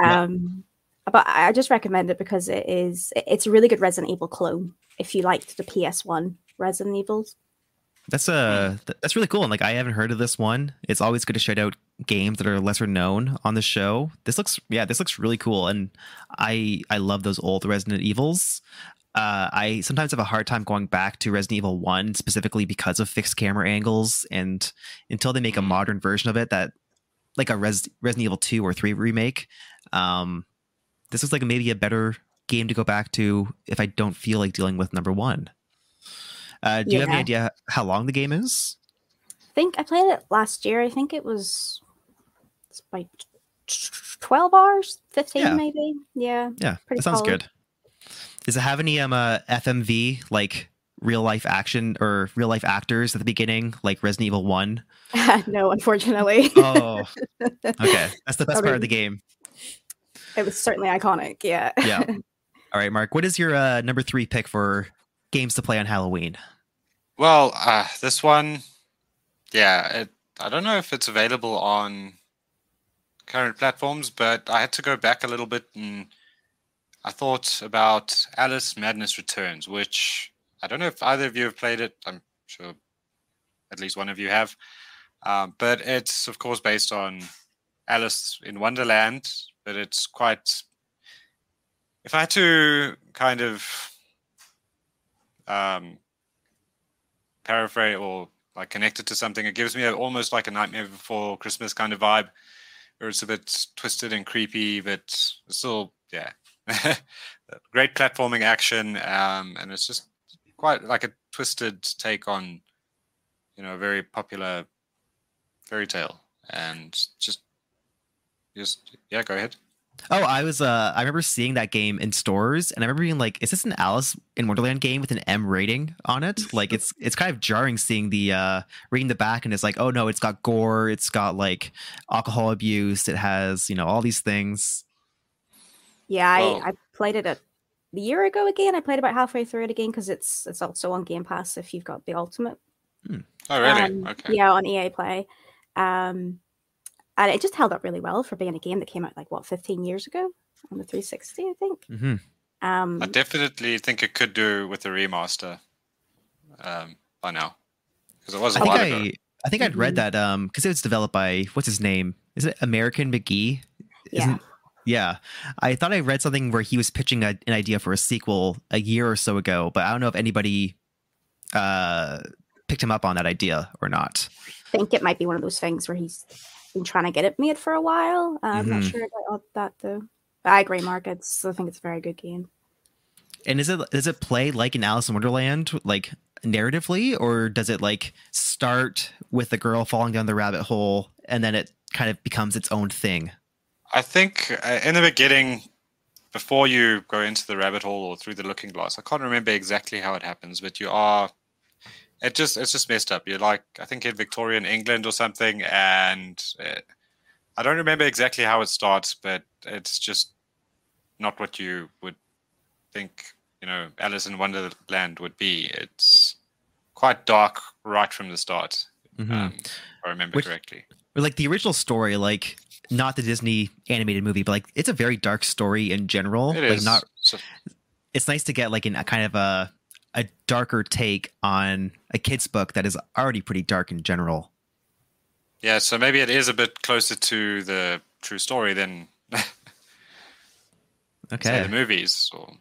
Yeah. Um, but I I just recommend it because it is it's a really good Resident Evil clone. If you liked the PS1 Resident Evils, That's uh th- that's really cool. And like I haven't heard of this one. It's always good to shout out games that are lesser known on the show. This looks yeah, this looks really cool. And I I love those old Resident Evils. Uh, I sometimes have a hard time going back to Resident Evil One specifically because of fixed camera angles, and until they make a modern version of it that, like a Res- Resident Evil Two or Three remake, um, this is like maybe a better game to go back to if I don't feel like dealing with number one. Uh, do you have any idea how long the game is? I think I played it last year. I think it was it's about twelve hours, fifteen Yeah. maybe. Yeah, Yeah, Pretty that sounds solid. good. Does it have any um uh, FMV like real life action or real life actors at the beginning, like Resident Evil One? no, unfortunately, Oh, okay, that's the best part of the game. it was certainly iconic. Yeah. Yeah. All right, Marc, what is your uh, number three pick for games to play on Halloween? Well, uh, this one, yeah, it, I don't know if it's available on current platforms, but I had to go back a little bit and I thought about Alice Madness Returns, which I don't know if either of you have played it. I'm sure at least one of you have. Um, but it's, of course, based on Alice in Wonderland, but it's quite. If I had to kind of um, paraphrase or like connected to something, it gives me a, almost like a Nightmare Before Christmas kind of vibe, where it's a bit twisted and creepy, but still, yeah, great platforming action, um, and it's just quite like a twisted take on, you know, a very popular fairy tale, and just, just yeah, go ahead. Oh, I was uh I remember seeing that game in stores and I remember being like, is this an Alice in Wonderland game with an M rating on it? Like it's it's kind of jarring seeing the uh reading the back and it's like, oh no, it's got gore, it's got like alcohol abuse, it has, you know, all these things. Yeah, Well- I, I played it a, a year ago again. I played about halfway through it again because it's it's also on Game Pass if you've got the Ultimate. Oh, really? Um, okay. Yeah, on EA Play. Um, and it just held up really well for being a game that came out like what 15 years ago on the 360, I think. hmm Um, I definitely think it could do with a remaster um, by now because it was I a think while ago. I I think I'd read Mhm. that um because it was developed by what's his name? Is it American McGee? yeah. Isn't yeah. I thought I read something where he was pitching a, an idea for a sequel a year or so ago, but I don't know if anybody uh picked him up on that idea or not. I think it might be one of those things where he's been trying to get it made for a while. Uh, I'm not Mhm. sure about that though. But I agree, Marc. It's I think it's a very good game. And is it does it play like in Alice in Wonderland, like narratively, or does it like start with the girl falling down the rabbit hole and then it kind of becomes its own thing? I think uh, in the beginning, before you go into the rabbit hole or through the looking glass, I can't remember exactly how it happens, but you are. It just it's just messed up. You're like I think in Victorian England or something, and uh, I don't remember exactly how it starts, but it's just not what you would think. You know, Alice in Wonderland would be. It's quite dark right from the start. Mhm. Um, if I remember Which- correctly. Like the original story, like not the Disney animated movie, but like it's a very dark story in general. It like is not so- it's nice to get like in a kind of a a darker take on a kid's book that is already pretty dark in general. Yeah, so maybe it is a bit closer to the true story than say Okay. the movies. Or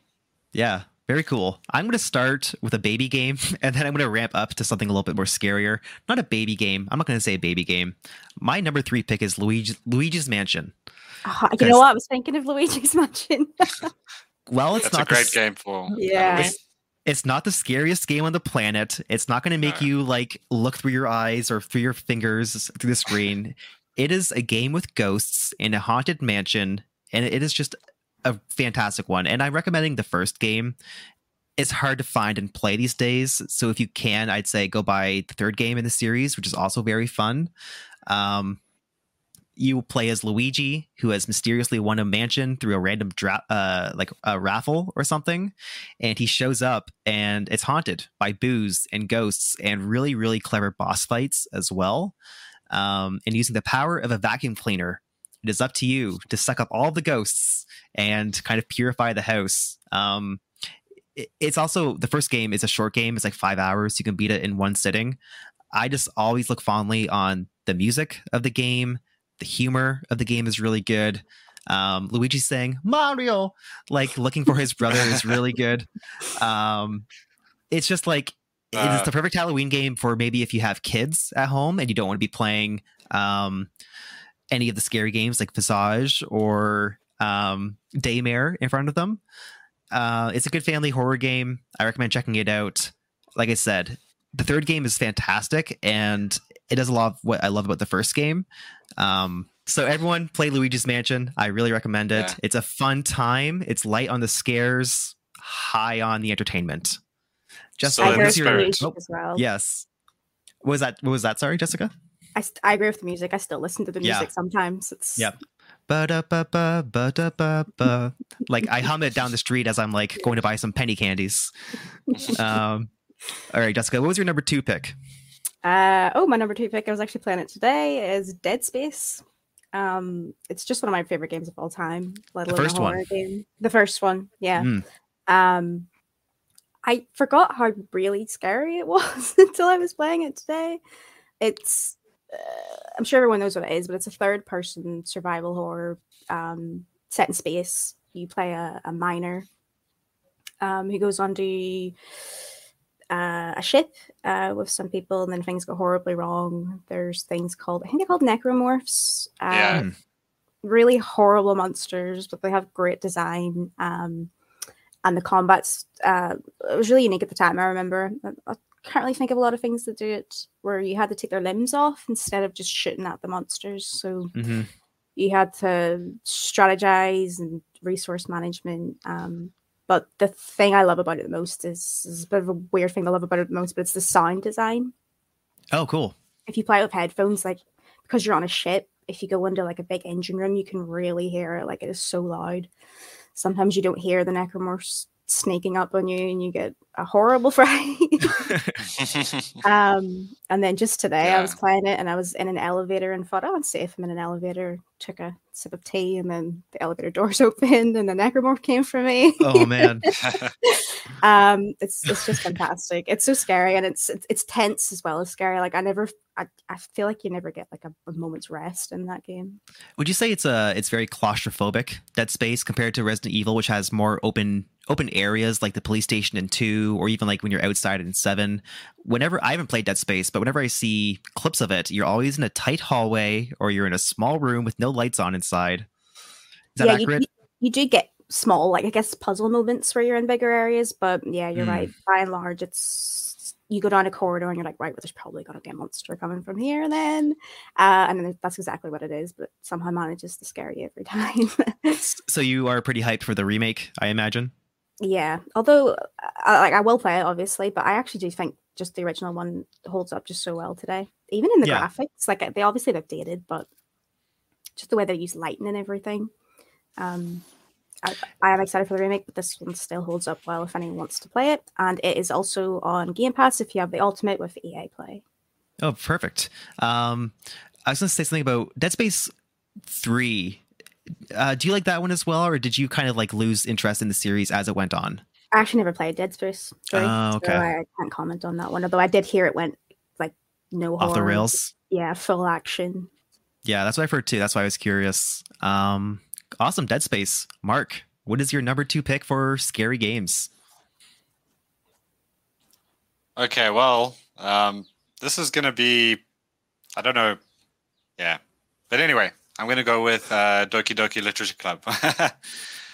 Yeah. Very cool. I'm going to start with a baby game and then I'm going to ramp up to something a little bit more scarier. Not a baby game. I'm not going to say a baby game. My number three pick is Luigi, Luigi's Mansion. Ah, you know what? I was thinking of Luigi's Mansion. Well, it's that's a not the great s- game for Yeah. Halloween. It's, it's not the scariest game on the planet. It's not going to make you like look through your eyes or through your fingers through the screen. it is a game with ghosts in a haunted mansion, and it is just a fantastic one. And I'm recommending the first game. It's hard to find and play these days, so if you can, I'd say go buy the third game in the series, which is also very fun. Um, you play as Luigi, who has mysteriously won a mansion through a random dra- uh, like a raffle or something and he shows up and it's haunted by Boos and ghosts and really really clever boss fights as well. Um, and using the power of a vacuum cleaner it is up to you to suck up all the ghosts and kind of purify the house. Um, it- it's also the first game is a short game it's like five hours you can beat it in one sitting. I just always look fondly on the music of the game the humor of the game is really good um, Luigi saying Mario, like looking for his brother is really good. Um, it's just like Uh, the perfect Halloween game for maybe if you have kids at home and you don't want to be playing um, any of the scary games like Visage or um, Daymare in front of them. Uh, it's a good family horror game. I recommend checking it out. Like I said, the third game is fantastic and it does a lot of what I love about the first game. Um, so everyone play Luigi's Mansion. I really recommend it. Yeah. It's a fun time. It's light on the scares, high on the entertainment. Just So I in agree with the spirit. Oh, as well. yes. What was that? What was that? Sorry, Jessica. I, st- I agree with the music. I still listen to the Yeah. music sometimes. It's Yep. Ba da ba ba ba da ba ba. Like I hum it down the street as I'm like going to buy some penny candies. Um, all right, Jessica, what was your number two pick? Uh, oh, my number two pick. I was actually playing it today. Is Dead Space. Um, it's just one of my favorite games of all time. Let The alone first a one. horror game. The first one, yeah. Mm. Um, I forgot how really scary it was until I was playing it today. It's, uh, I'm sure everyone knows what it is, but it's a third-person survival horror um, set in space. You play a, a miner um, who goes on to uh, a ship uh, with some people, and then things go horribly wrong. There's things called, I think they're called necromorphs. Uh, Yeah. Hmm. really horrible monsters, but they have great design. Um, and the combat's uh, it was really unique at the time. I remember. I, I can't really think of a lot of things that do it where you had to take their limbs off instead of just shooting at the monsters. So hmm you had to strategize and resource management. Um, but the thing I love about it the most is, is a bit of a weird thing I love about it the most, but it's the sound design. Oh, cool. If you play it with headphones, like because you're on a ship, if you go into like a big engine room, you can really hear it. Like it is so loud. Sometimes you don't hear the necromorphs sneaking up on you, and you get a horrible fright. um, and then just today, I was playing it, and I was in an elevator and thought, "Oh, I'm safe." I'm in an elevator. Took a sip of tea, and then the elevator doors opened, and the necromorph came for me. oh man. um, it's it's just fantastic. It's so scary, and it's it's, it's tense as well as scary. Like I never, I, I feel like you never get like a, a moment's rest in that game. Would you say it's a it's very claustrophobic Dead Space compared to Resident Evil, which has more open open areas like the police station in two, or even like when you're outside in seven? Whenever I haven't played Dead Space, but whenever I see clips of it, you're always in a tight hallway or you're in a small room with no lights on inside. Is that yeah, accurate? You, you do get small, like I guess, puzzle moments where you're in bigger areas, but yeah, you're Mm. right. By and large, it's you go down a corridor and you're like, right, well, there's probably gonna be a monster coming from here, then, uh, and then that's exactly what it is, but somehow manages to scare you every time. so you are pretty hyped for the remake, I imagine. yeah, although, I, like, I will play it obviously, but I actually do think just the original one holds up just so well today, even in the Yeah. graphics. Like they obviously they've dated, but just the way they use lighting and everything. Um, I, I am excited for the remake, but this one still holds up well if anyone wants to play it. And it is also on Game Pass if you have the Ultimate with EA Play. Oh, perfect. Um, I was going to say something about Dead Space Three. Uh, do you like that one as well, or did you kind of like lose interest in the series as it went on? I actually never played Dead Space 3, Oh, okay. so I can't comment on that one. Although I did hear it went like no Off the rails. Yeah, full action. Yeah, that's what I've heard too. That's why I was curious. Um, awesome, Dead Space. Marc, what is your number two pick for scary games? Okay, well, um, this is going to be, I don't know, yeah, but anyway, I'm going to go with uh, Doki Doki Literature Club.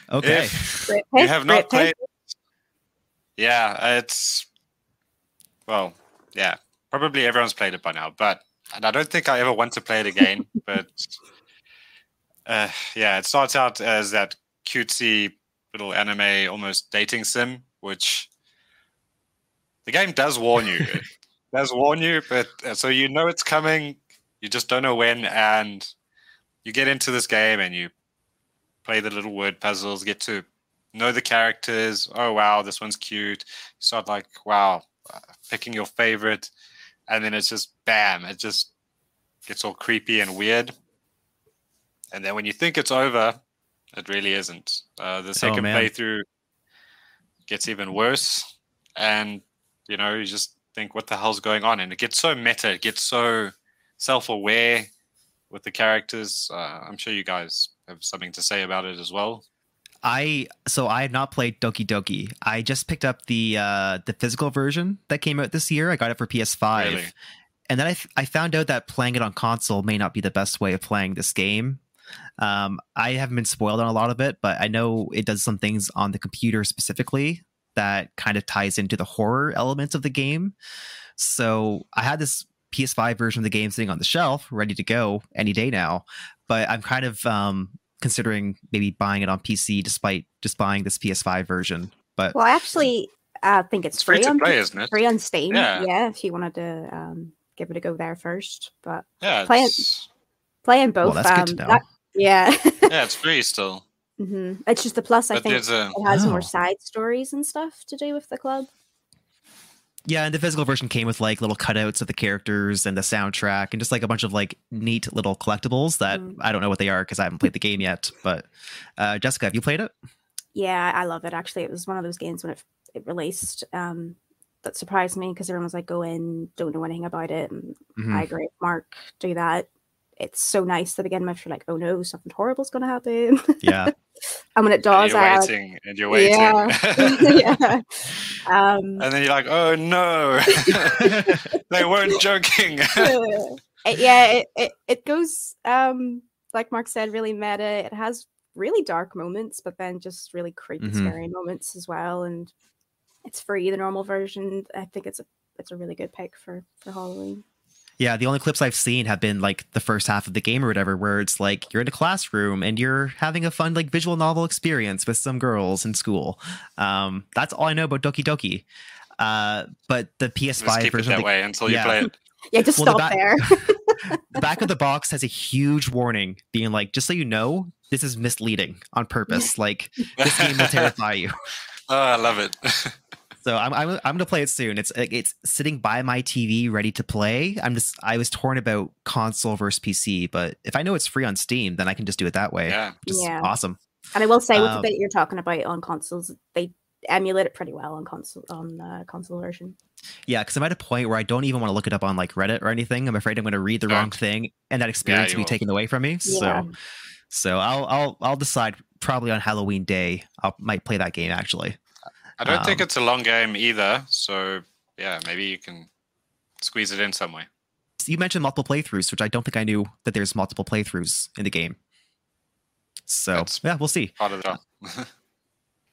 Okay. If you have not played, yeah, it's well, yeah, probably everyone's played it by now, but and I don't think I ever want to play it again. but uh, yeah, it starts out as that cutesy little anime, almost dating sim, which the game does warn you. it does warn you, but uh, so you know it's coming. You just don't know when, and you get into this game and you play the little word puzzles, get to know the characters. Oh wow, this one's cute. You start like wow, uh, picking your favorite, and then it's just bam, it just gets all creepy and weird. And then when you think it's over, it really isn't. Uh, the second man. playthrough gets even worse, and you know you just think, what the hell's going on? And it gets so meta, it gets so self-aware with the characters. Uh, I'm sure you guys have something to say about it as well. I so I had not played Doki Doki. I just picked up the uh the physical version that came out this year. I got it for PS5. Really? And then I, f- I found out that playing it on console may not be the best way of playing this game. Um, I haven't been spoiled on a lot of it, but I know it does some things on the computer specifically that kind of ties into the horror elements of the game. So I had this PS5 version of the game sitting on the shelf, ready to go any day now. But I'm kind of um, considering maybe buying it on PC, despite just buying this PS5 version. But Well, I actually I think it's, It's free free to on play, isn't it? free on Steam. Yeah. Yeah. if you wanted to um, give it a go there first, but Yeah, Play it- it's, playing both. well, that's um, good to know. that- yeah, yeah, it's free still. hmm it's just the plus. I think a it has Oh. more side stories and stuff to do with the club. Yeah, and the physical version came with like little cutouts of the characters and the soundtrack and just like a bunch of like neat little collectibles that Mm. I don't know what they are because I haven't played the game yet. But uh, Jessica, have you played it? Yeah, I love it. Actually, it was one of those games when it it released um, that surprised me because everyone was like, "Go in, don't know anything about it." And Mhm. I agree, Marc, do that. It's so nice that again, with. You're like, "Oh no, something horrible's going to happen," Yeah, and when it does, and does, you're I like, waiting and you're waiting. yeah, yeah. Um, and then you're like, oh no, they weren't joking. it- yeah, it, it, it goes um like Marc said, really meta. It has really dark moments, but then just really creepy, Mhm. scary moments as well. And it's free, the normal version. I think it's a it's a really good pick for for Halloween. Yeah, the only clips I've seen have been like the first half of the game or whatever, where it's like you're in a classroom and you're having a fun like visual novel experience with some girls in school. Um, that's all I know about Doki Doki. Uh, but the PS5 keep it that the, way until you play it. Yeah, just Well, the stop back- there. the back of the box has a huge warning, being like, just so you know, this is misleading on purpose. Like this game will terrify you. oh, I love it. So I'm I'm, I'm gonna play it soon. It's it's sitting by my TV, ready to play. I'm just I was torn about console versus PC, but if I know it's free on Steam, then I can just do it that way. yeah. Just Yeah. awesome. and I will say, with Um, the bit you're talking about on consoles, they emulate it pretty well on console on the console version. Yeah, because I'm at a point where I don't even want to look it up on like Reddit or anything. I'm afraid I'm going to read the wrong thing, and that experience you will be taken away from me. Yeah. So, so I'll I'll I'll decide probably on Halloween day. I might play that game actually. I don't think Um, it's a long game either. So yeah, maybe you can squeeze it in some way. You mentioned multiple playthroughs, which I don't think I knew that there's multiple playthroughs in the game. So That's- yeah, we'll see. Part of the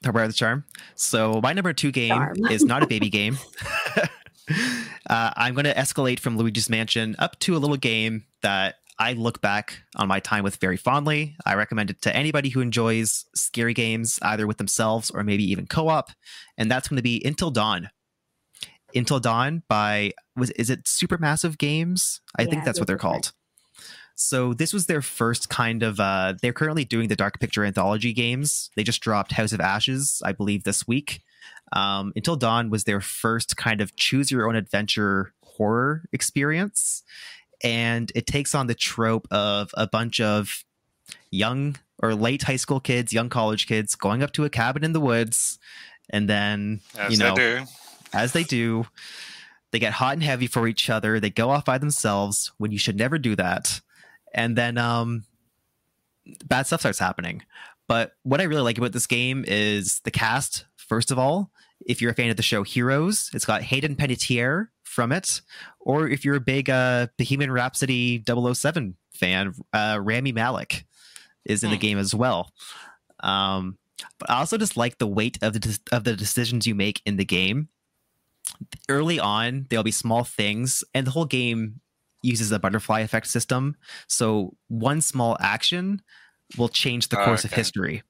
Talk the charm. So my number two game Charm. is not a baby game. uh, I'm going to escalate from Luigi's Mansion up to a little game that I look back on my time with very fondly. I recommend it to anybody who enjoys scary games, either with themselves or maybe even co-op, and that's going to be Until Dawn. Until Dawn by was is it Supermassive Games? I Yeah, think that's what they're called. So this was their first kind of uh they're currently doing the Dark Picture anthology games. They just dropped House of Ashes, I believe, this week. Um, Until Dawn was their first kind of choose your own adventure horror experience. And it takes on the trope of a bunch of young or late high school kids, young college kids going up to a cabin in the woods. And then, as you know, they do. as they do, they get hot and heavy for each other. They go off by themselves when you should never do that. And then um, bad stuff starts happening. But what I really like about this game is the cast, first of all. If you're a fan of the show Heroes, it's got Hayden Panettiere from it. Or if you're a big uh, Bohemian Rhapsody 007 fan, uh, Rami Malek is in the Hmm. game as well. Um, but I also just like the weight of the de- of the decisions you make in the game. Early on, there'll be small things, and the whole game uses a butterfly effect system. So one small action will change the Oh, course of okay. history.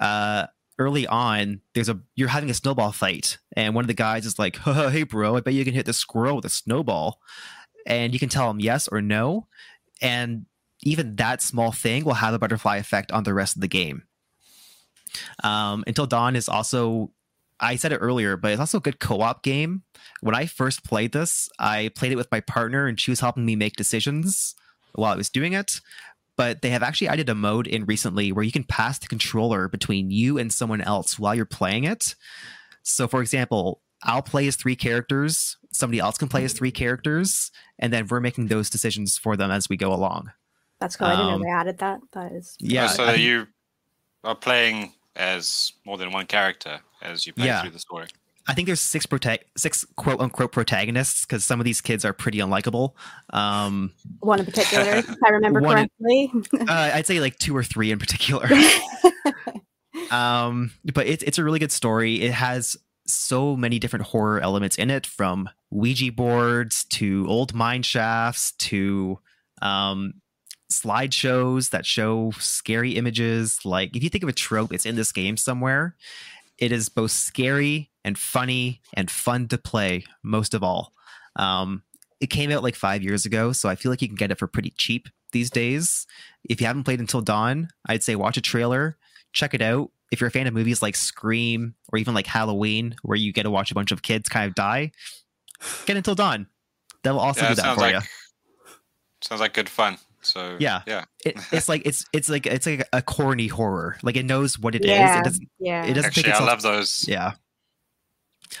Uh, early on, there's a you're having a snowball fight, and one of the guys is like, "Hey, bro, I bet you can hit the squirrel with a snowball," and you can tell him yes or no, and even that small thing will have a butterfly effect on the rest of the game. Um, Until Dawn is also, I said it earlier, but it's also a good co-op game. When I first played this, I played it with my partner, and she was helping me make decisions while I was doing it. But they have actually added a mode in recently where you can pass the controller between you and someone else while you're playing it. So, for example, I'll play as three characters, somebody else can play as three characters, and then we're making those decisions for them as we go along. That's cool. I didn't Um, know they added that. That is Yeah, Oh, so I think- you are playing as more than one character as you play Yeah. through the story. I think there's six prota- six quote unquote protagonists because some of these kids are pretty unlikable. Um, one in particular, if I remember in- correctly. uh, I'd say like two or three in particular. um, but it's it's a really good story. It has so many different horror elements in it, from Ouija boards to old mine shafts to um, slideshows that show scary images. Like if you think of a trope, it's in this game somewhere. It is both scary and funny and fun to play. Most of all, um, it came out like five years ago, so I feel like you can get it for pretty cheap these days. If you haven't played Until Dawn, I'd say watch a trailer, check it out. If you're a fan of movies like Scream or even like Halloween, where you get to watch a bunch of kids kind of die, get Until Dawn. That will also yeah, do that for like you. sounds like good fun. So Yeah. yeah. It, it's like it's it's like it's like a corny horror. Like it knows what it is. yeah, It doesn't. yeah. It doesn't Actually, take I itself. love those. Yeah.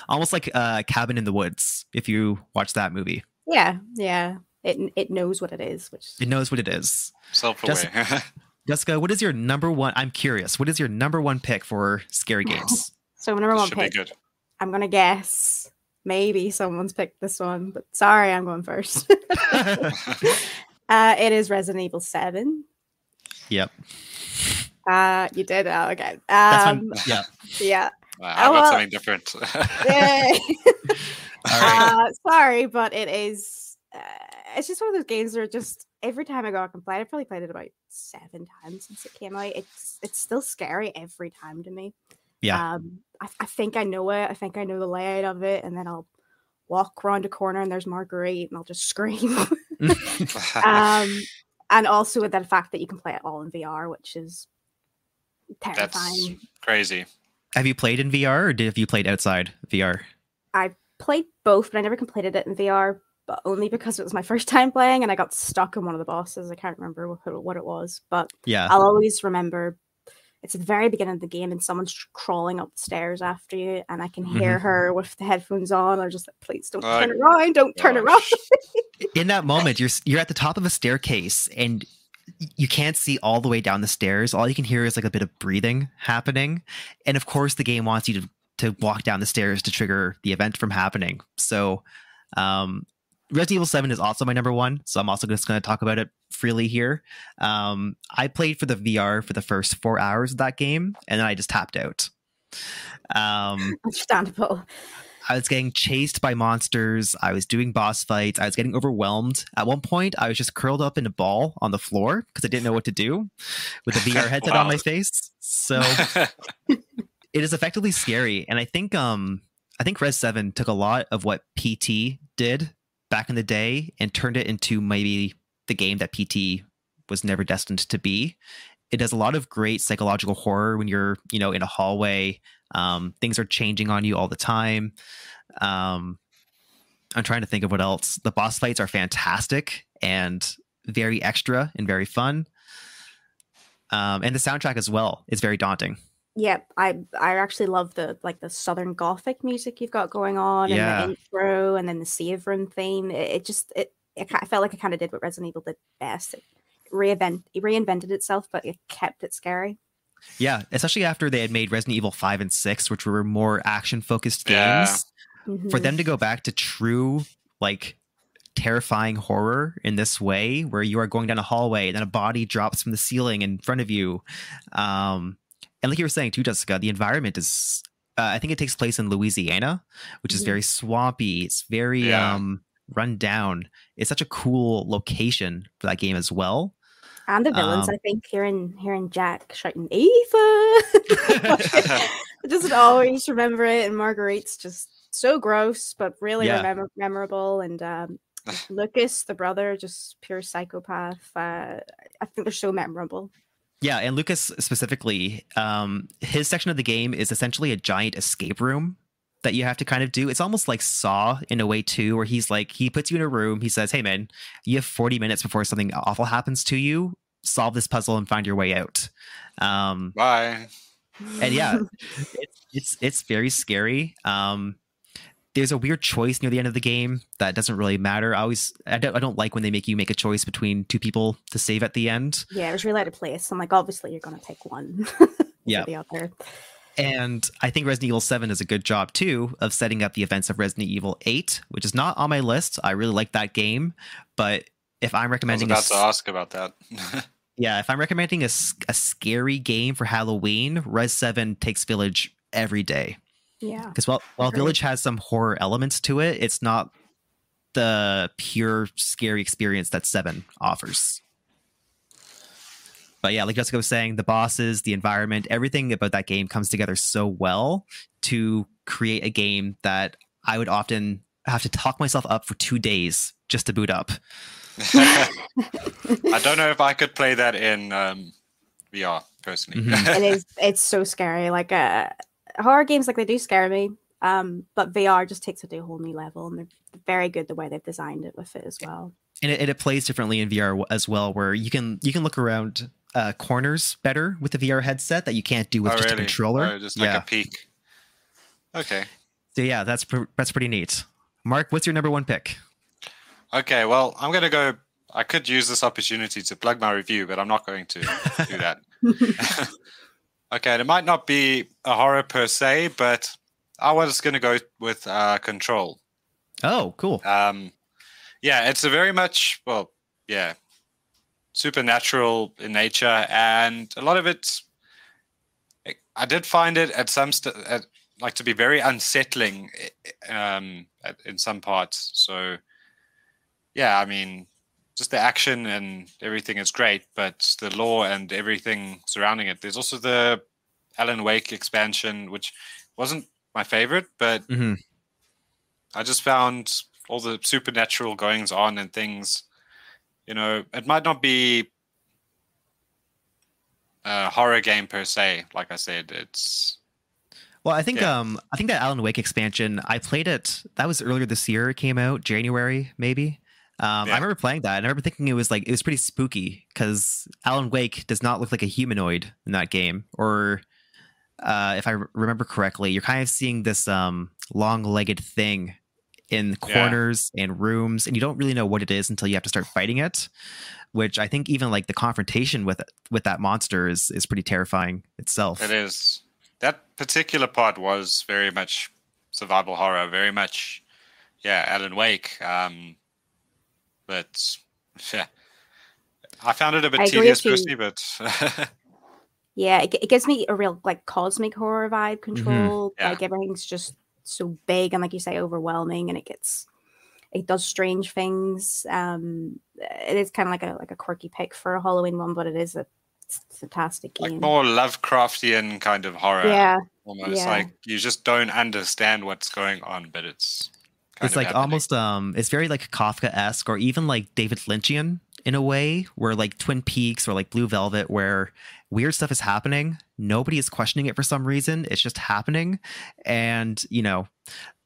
Almost like uh, Cabin in the Woods. If you watch that movie, yeah, yeah. It it knows what it is, which it knows what it is. Self-aware. Jessica, what is your number one? I'm curious. What is your number one pick for scary games? so number one should be pick. good. I'm gonna guess maybe someone's picked this one, but sorry, I'm going first. uh, it is Resident Evil Seven. Yep. Uh, you did. Oh, okay. That's Um, yeah. yeah. Uh, I've Oh, got well. something different. Yay. All right. uh, sorry, but it is. Uh, it's just one of those games where just every time I go out and play, I've probably played it about seven times since it came out. It's it's still scary every time to me. Yeah. Um, I, I think I know it. I think I know the layout of it, and then I'll walk around a corner and there's Marguerite, and I'll just scream. um, and also with the fact that you can play it all in VR, which is That's terrifying. crazy. Have you played in VR or did, have you played outside VR? I played both, but I never completed it in VR, but only because it was my first time playing and I got stuck in one of the bosses. I can't remember what, what it was, but Yeah. I'll always remember it's at the very beginning of the game and someone's crawling up the stairs after you, and I can hear mm-hmm. her with the headphones on. I'm just like, please don't Oh, turn around, don't turn around. in that moment you're you're at the top of a staircase and y- you can't see all the way down the stairs all you can hear is like a bit of breathing happening and of course the game wants you to to walk down the stairs to trigger the event from happening so um Resident Evil 7 is also my number one, so I'm also just going to talk about it freely here. Um, I played for the VR for the first four hours of that game, and then I just tapped out. Um, Understandable. I was getting chased by monsters. I was doing boss fights. I was getting overwhelmed. At one point, I was just curled up in a ball on the floor because I didn't know what to do with a VR headset on my face. So it is effectively scary. And I think um I think Res 7 took a lot of what PT did back in the day and turned it into maybe the game that PT was never destined to be. It does a lot of great psychological horror when you're, you know, in a hallway. Um, things are changing on you all the time. Um, I'm trying to think of what else. The boss fights are fantastic and very extra and very fun. Um, and the soundtrack as well is very daunting. Yeah, I I actually love the like the southern gothic music you've got going on, Yeah. and the intro, and then the Severin theme. It, it just it, it I felt like it kind of did what Resident Evil did best. It reinvent it reinvented itself, but it kept it scary. Yeah, especially after they had made Resident Evil 5 and 6, which were more action focused Yeah. games. For them to go back to true, like, terrifying horror in this way, where you are going down a hallway and then a body drops from the ceiling in front of you. Um, and like you were saying too, Jessica, the environment is, uh, I think it takes place in Louisiana, which is Mhm. very swampy. It's very Yeah. um, run down. It's such a cool location for that game as well. And the villains, um, I think, hearing hearing Jack shouting I just always remember it. And Marguerite's just so gross, but really Yeah. remem- memorable. And um, Lucas, the brother, just pure psychopath. Uh, I think they're so memorable. Yeah, and Lucas specifically, um, his section of the game is essentially a giant escape room that you have to kind of do. It's almost like Saw in a way too, where he's like he puts you in a room. He says, "Hey man, you have 40 minutes before something awful happens to you. Solve this puzzle and find your way out." Um, Bye. and yeah, it's it's it's very scary. Um, there's a weird choice near the end of the game that doesn't really matter. I always I don't I don't like when they make you make a choice between two people to save at the end. yeah, it was really out of place. I'm like, obviously, you're gonna pick one. Yeah. the other. And I think Resident Evil 7 does a good job too of setting up the events of Resident Evil 8, which is not on my list. I really like that game, but if I'm recommending I was recommending a, about to ask about that. yeah, if I'm recommending a, s- a scary game for Halloween, Res 7 takes Village every day. Yeah, Because while, while Agreed. Village has some horror elements to it, it's not the pure scary experience that 7 offers. But yeah, like Jessica was saying, the bosses, the environment, everything about that game comes together so well to create a game that I would often have to talk myself up for two days just to boot up. I don't know if I could play that in um, VR personally. Mhm. it is. It's so scary. Like uh, horror games, like they do scare me. Um, but VR just takes it to a whole new level, and they're very good the way they've designed it with it as well. And it, and it plays differently in VR as well, where you can you can look around uh, corners better with the VR headset that you can't do with oh, just really? a controller. Oh, just like yeah. a peek. Okay. So yeah, that's pr- that's pretty neat. Marc, what's your number one pick? Okay. Well, I'm gonna go. I could use this opportunity to plug my review, but I'm not going to do that. okay, it might not be a horror per se, but I was going to go with uh, Control. Oh, cool. Um, yeah, it's a very much well, yeah. Supernatural in nature, and a lot of it. I did find it at some st- at, like to be very unsettling um, at, in some parts. So, yeah, I mean, just the action and everything is great, but the lore and everything surrounding it. There's also the Alan Wake expansion, which wasn't my favorite, but Mhm. I just found all the supernatural goings on and things. You know, it might not be a horror game per se. Like I said, it's Well, I think Yeah. um I think that Alan Wake expansion I played it. That was earlier this year. It came out January maybe. Um, Yeah. I remember playing that. and I remember thinking it was like it was pretty spooky because Alan Wake does not look like a humanoid in that game. Or uh, if I re- remember correctly, you're kind of seeing this um long-legged thing in Yeah. corners and rooms, and you don't really know what it is until you have to start fighting it. Which I think even like the confrontation with with that monster is is pretty terrifying itself. it is that particular part was very much survival horror, very much yeah, Alan Wake. Um, but yeah, I found it a bit I tedious with personally, but Yeah, it, it gives me a real like cosmic horror vibe. Control, Yeah. like everything's just so big and like you say, overwhelming, and it gets it does strange things. Um, it is kind of like a like a quirky pick for a Halloween one, but it is a fantastic like game. more Lovecraftian kind of horror. yeah, almost yeah. like you just don't understand what's going on, but it's kind it's of like happening. almost um it's very like kafka-esque or even like david lynchian in a way where like twin peaks or like blue velvet where weird stuff is happening nobody is questioning it for some reason. It's just happening. And you know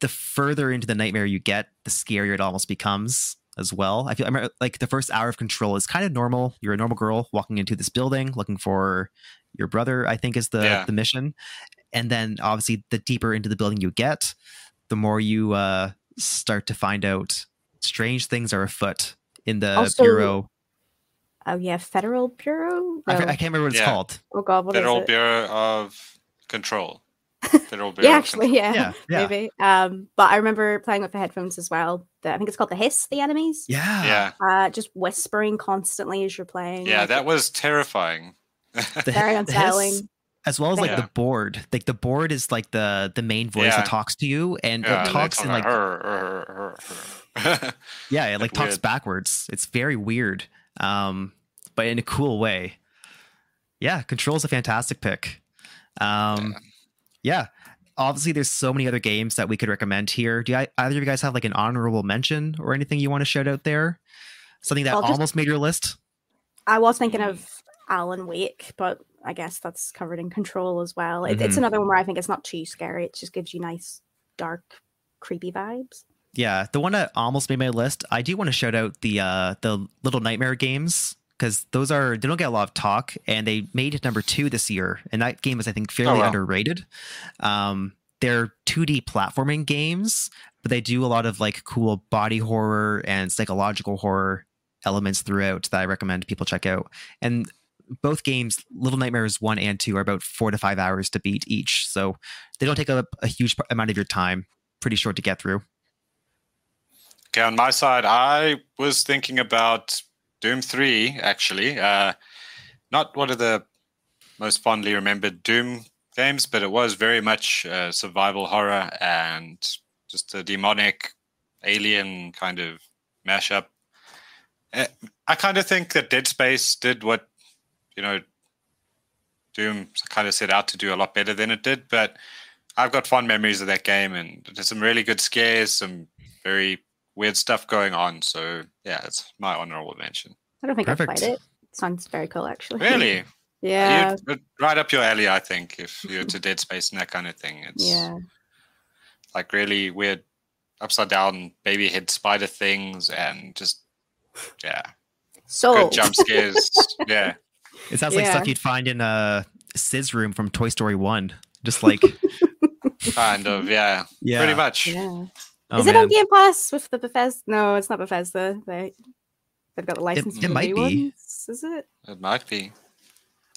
the further into the nightmare you get the scarier it almost becomes as well. I feel I remember, like the first hour of control is kind of normal. You're a normal girl walking into this building looking for your brother i think is the Yeah. the mission. And then obviously the deeper into the building you get the more you uh, start to find out strange things are afoot in the Also- bureau. Oh yeah, Federal Bureau. I, No. I can't remember what it's Yeah. called. oh god, what is Federal it? Bureau of Control. Federal Bureau. Yeah, of actually, Control. yeah, Yeah, yeah. maybe. Um, but I remember playing with the headphones as well. The, I think it's called the hiss, the enemies. Yeah, Yeah, Uh, just whispering constantly as you're playing. yeah, like, that was terrifying. The- very the hiss, unsettling. as well as like Yeah. the board. Like the board is like the the main voice Yeah. that talks to you, and Yeah, it talks talk in like, like "Her, her, her, her." yeah, it like like talks weird. backwards. It's very weird, um, but in a cool way. Yeah, Control is a fantastic pick. Um, yeah. Obviously, there's so many other games that we could recommend here. Do you, either of you guys have like an honorable mention or anything you want to shout out there? Something that just- almost made your list? I was thinking of Alan Wake, but I guess that's covered in Control as well. It, It's Mhm. another one where I think it's not too scary. It just gives you nice, dark, creepy vibes. Yeah, the one that almost made my list. I do want to shout out the uh the Little Nightmare games because those are they don't get a lot of talk, and they made it number two this year, and that game is I think fairly wow. underrated. Um, they're 2D platforming games, but they do a lot of like cool body horror and psychological horror elements throughout that I recommend people check out. And both games, Little Nightmares one and two, are about four to five hours to beat each, so they don't take up a huge amount of your time. Pretty short to get through. Okay, on my side, I was thinking about Doom 3, actually. Uh, not one of the most fondly remembered Doom games, but it was very much uh, survival horror and just a demonic alien kind of mashup. Uh, I kind of think that Dead Space did what, you know, Doom kind of set out to do a lot better than it did, but I've got fond memories of that game and some really good scares, some very weird stuff going on. So yeah, it's my honorable mention. I don't think Perfect. I've played it. Sounds very cool, actually. Really, yeah. You'd- right up your alley, I think. If you're to Dead Space and that kind of thing, it's Yeah. like really weird, upside down baby head spider things, and just yeah, So good jump scares. yeah, It sounds like Yeah. stuff you'd find in uh, a Sid's room from Toy Story One. Just like kind of yeah, yeah, pretty much. Yeah. Oh, Is it on. Game Pass with the Bethesda? No, it's not Bethesda. They they've got the license. it for the might be. Ones, is it? It might be.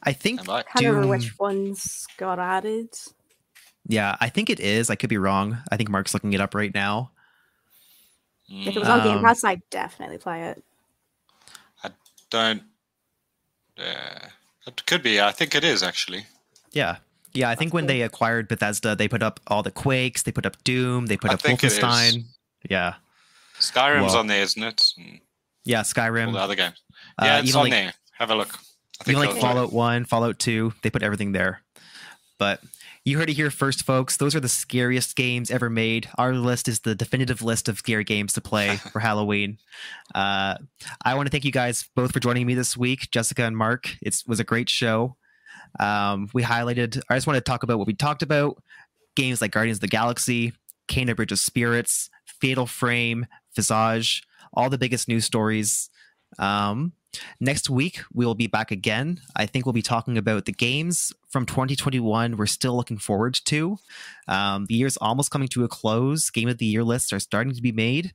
I think I might. Can't remember which ones got added. yeah, I think it is. I could be wrong. I think Marc's looking it up right now. If it was on Game Um, Pass, I'd definitely play it. I don't Yeah, it could be. I think it is actually. Yeah. Yeah, I think when they acquired Bethesda, they put up all the Quakes, they put up Doom, they put I up think. Wolfenstein. Yeah. Skyrim's Well, on there, isn't it? And Yeah, all Skyrim. the other games. Uh, Yeah, it's even on like, there. Have a look. I Even like they'll- Fallout 1, Fallout 2, they put everything there. But you heard it here first, folks. Those are the scariest games ever made. Our list is the definitive list of scary games to play for Halloween. Uh, I want to thank you guys both for joining me this week, Jessica and Marc. It was a great show. Um, we highlighted, I just want to talk about what we talked about games like Guardians of the Galaxy, Kena Bridge of Spirits, Fatal Frame, Visage, all the biggest news stories. Um, Next week, we will be back again. I think we'll be talking about the games from 2021 we're still looking forward to. Um, the year's almost coming to a close. Game of the Year lists are starting to be made,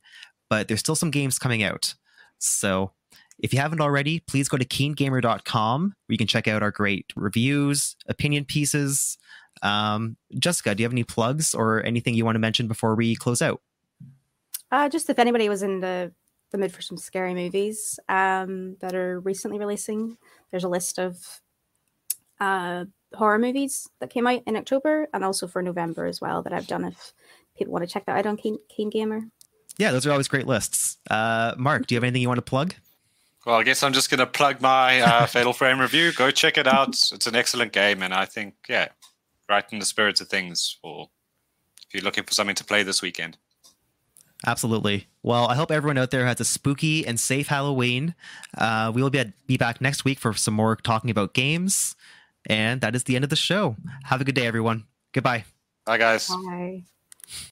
but there's still some games coming out. So if you haven't already, please go to keengamer.com where you can check out our great reviews, opinion pieces. Um, Jessica, do you have any plugs or anything you want to mention before we close out? Uh, just if anybody was in the the mood for some scary movies um, that are recently releasing, there's a list of uh, horror movies that came out in October and also for November as well that I've done. If people want to check that out on Keen, Keen Gamer, Yeah, those are always great lists. Uh, Marc, do you have anything you want to plug? Well, I guess I'm just going to plug my uh, Fatal Frame review. Go check it out. It's an excellent game, and I think, yeah, right in the spirit of things Or if you're looking for something to play this weekend. Absolutely. Well, I hope everyone out there has a spooky and safe Halloween. Uh, we will be, be back next week for some more talking about games. And that is the end of the show. Have a good day, everyone. Goodbye. Bye, guys. bye.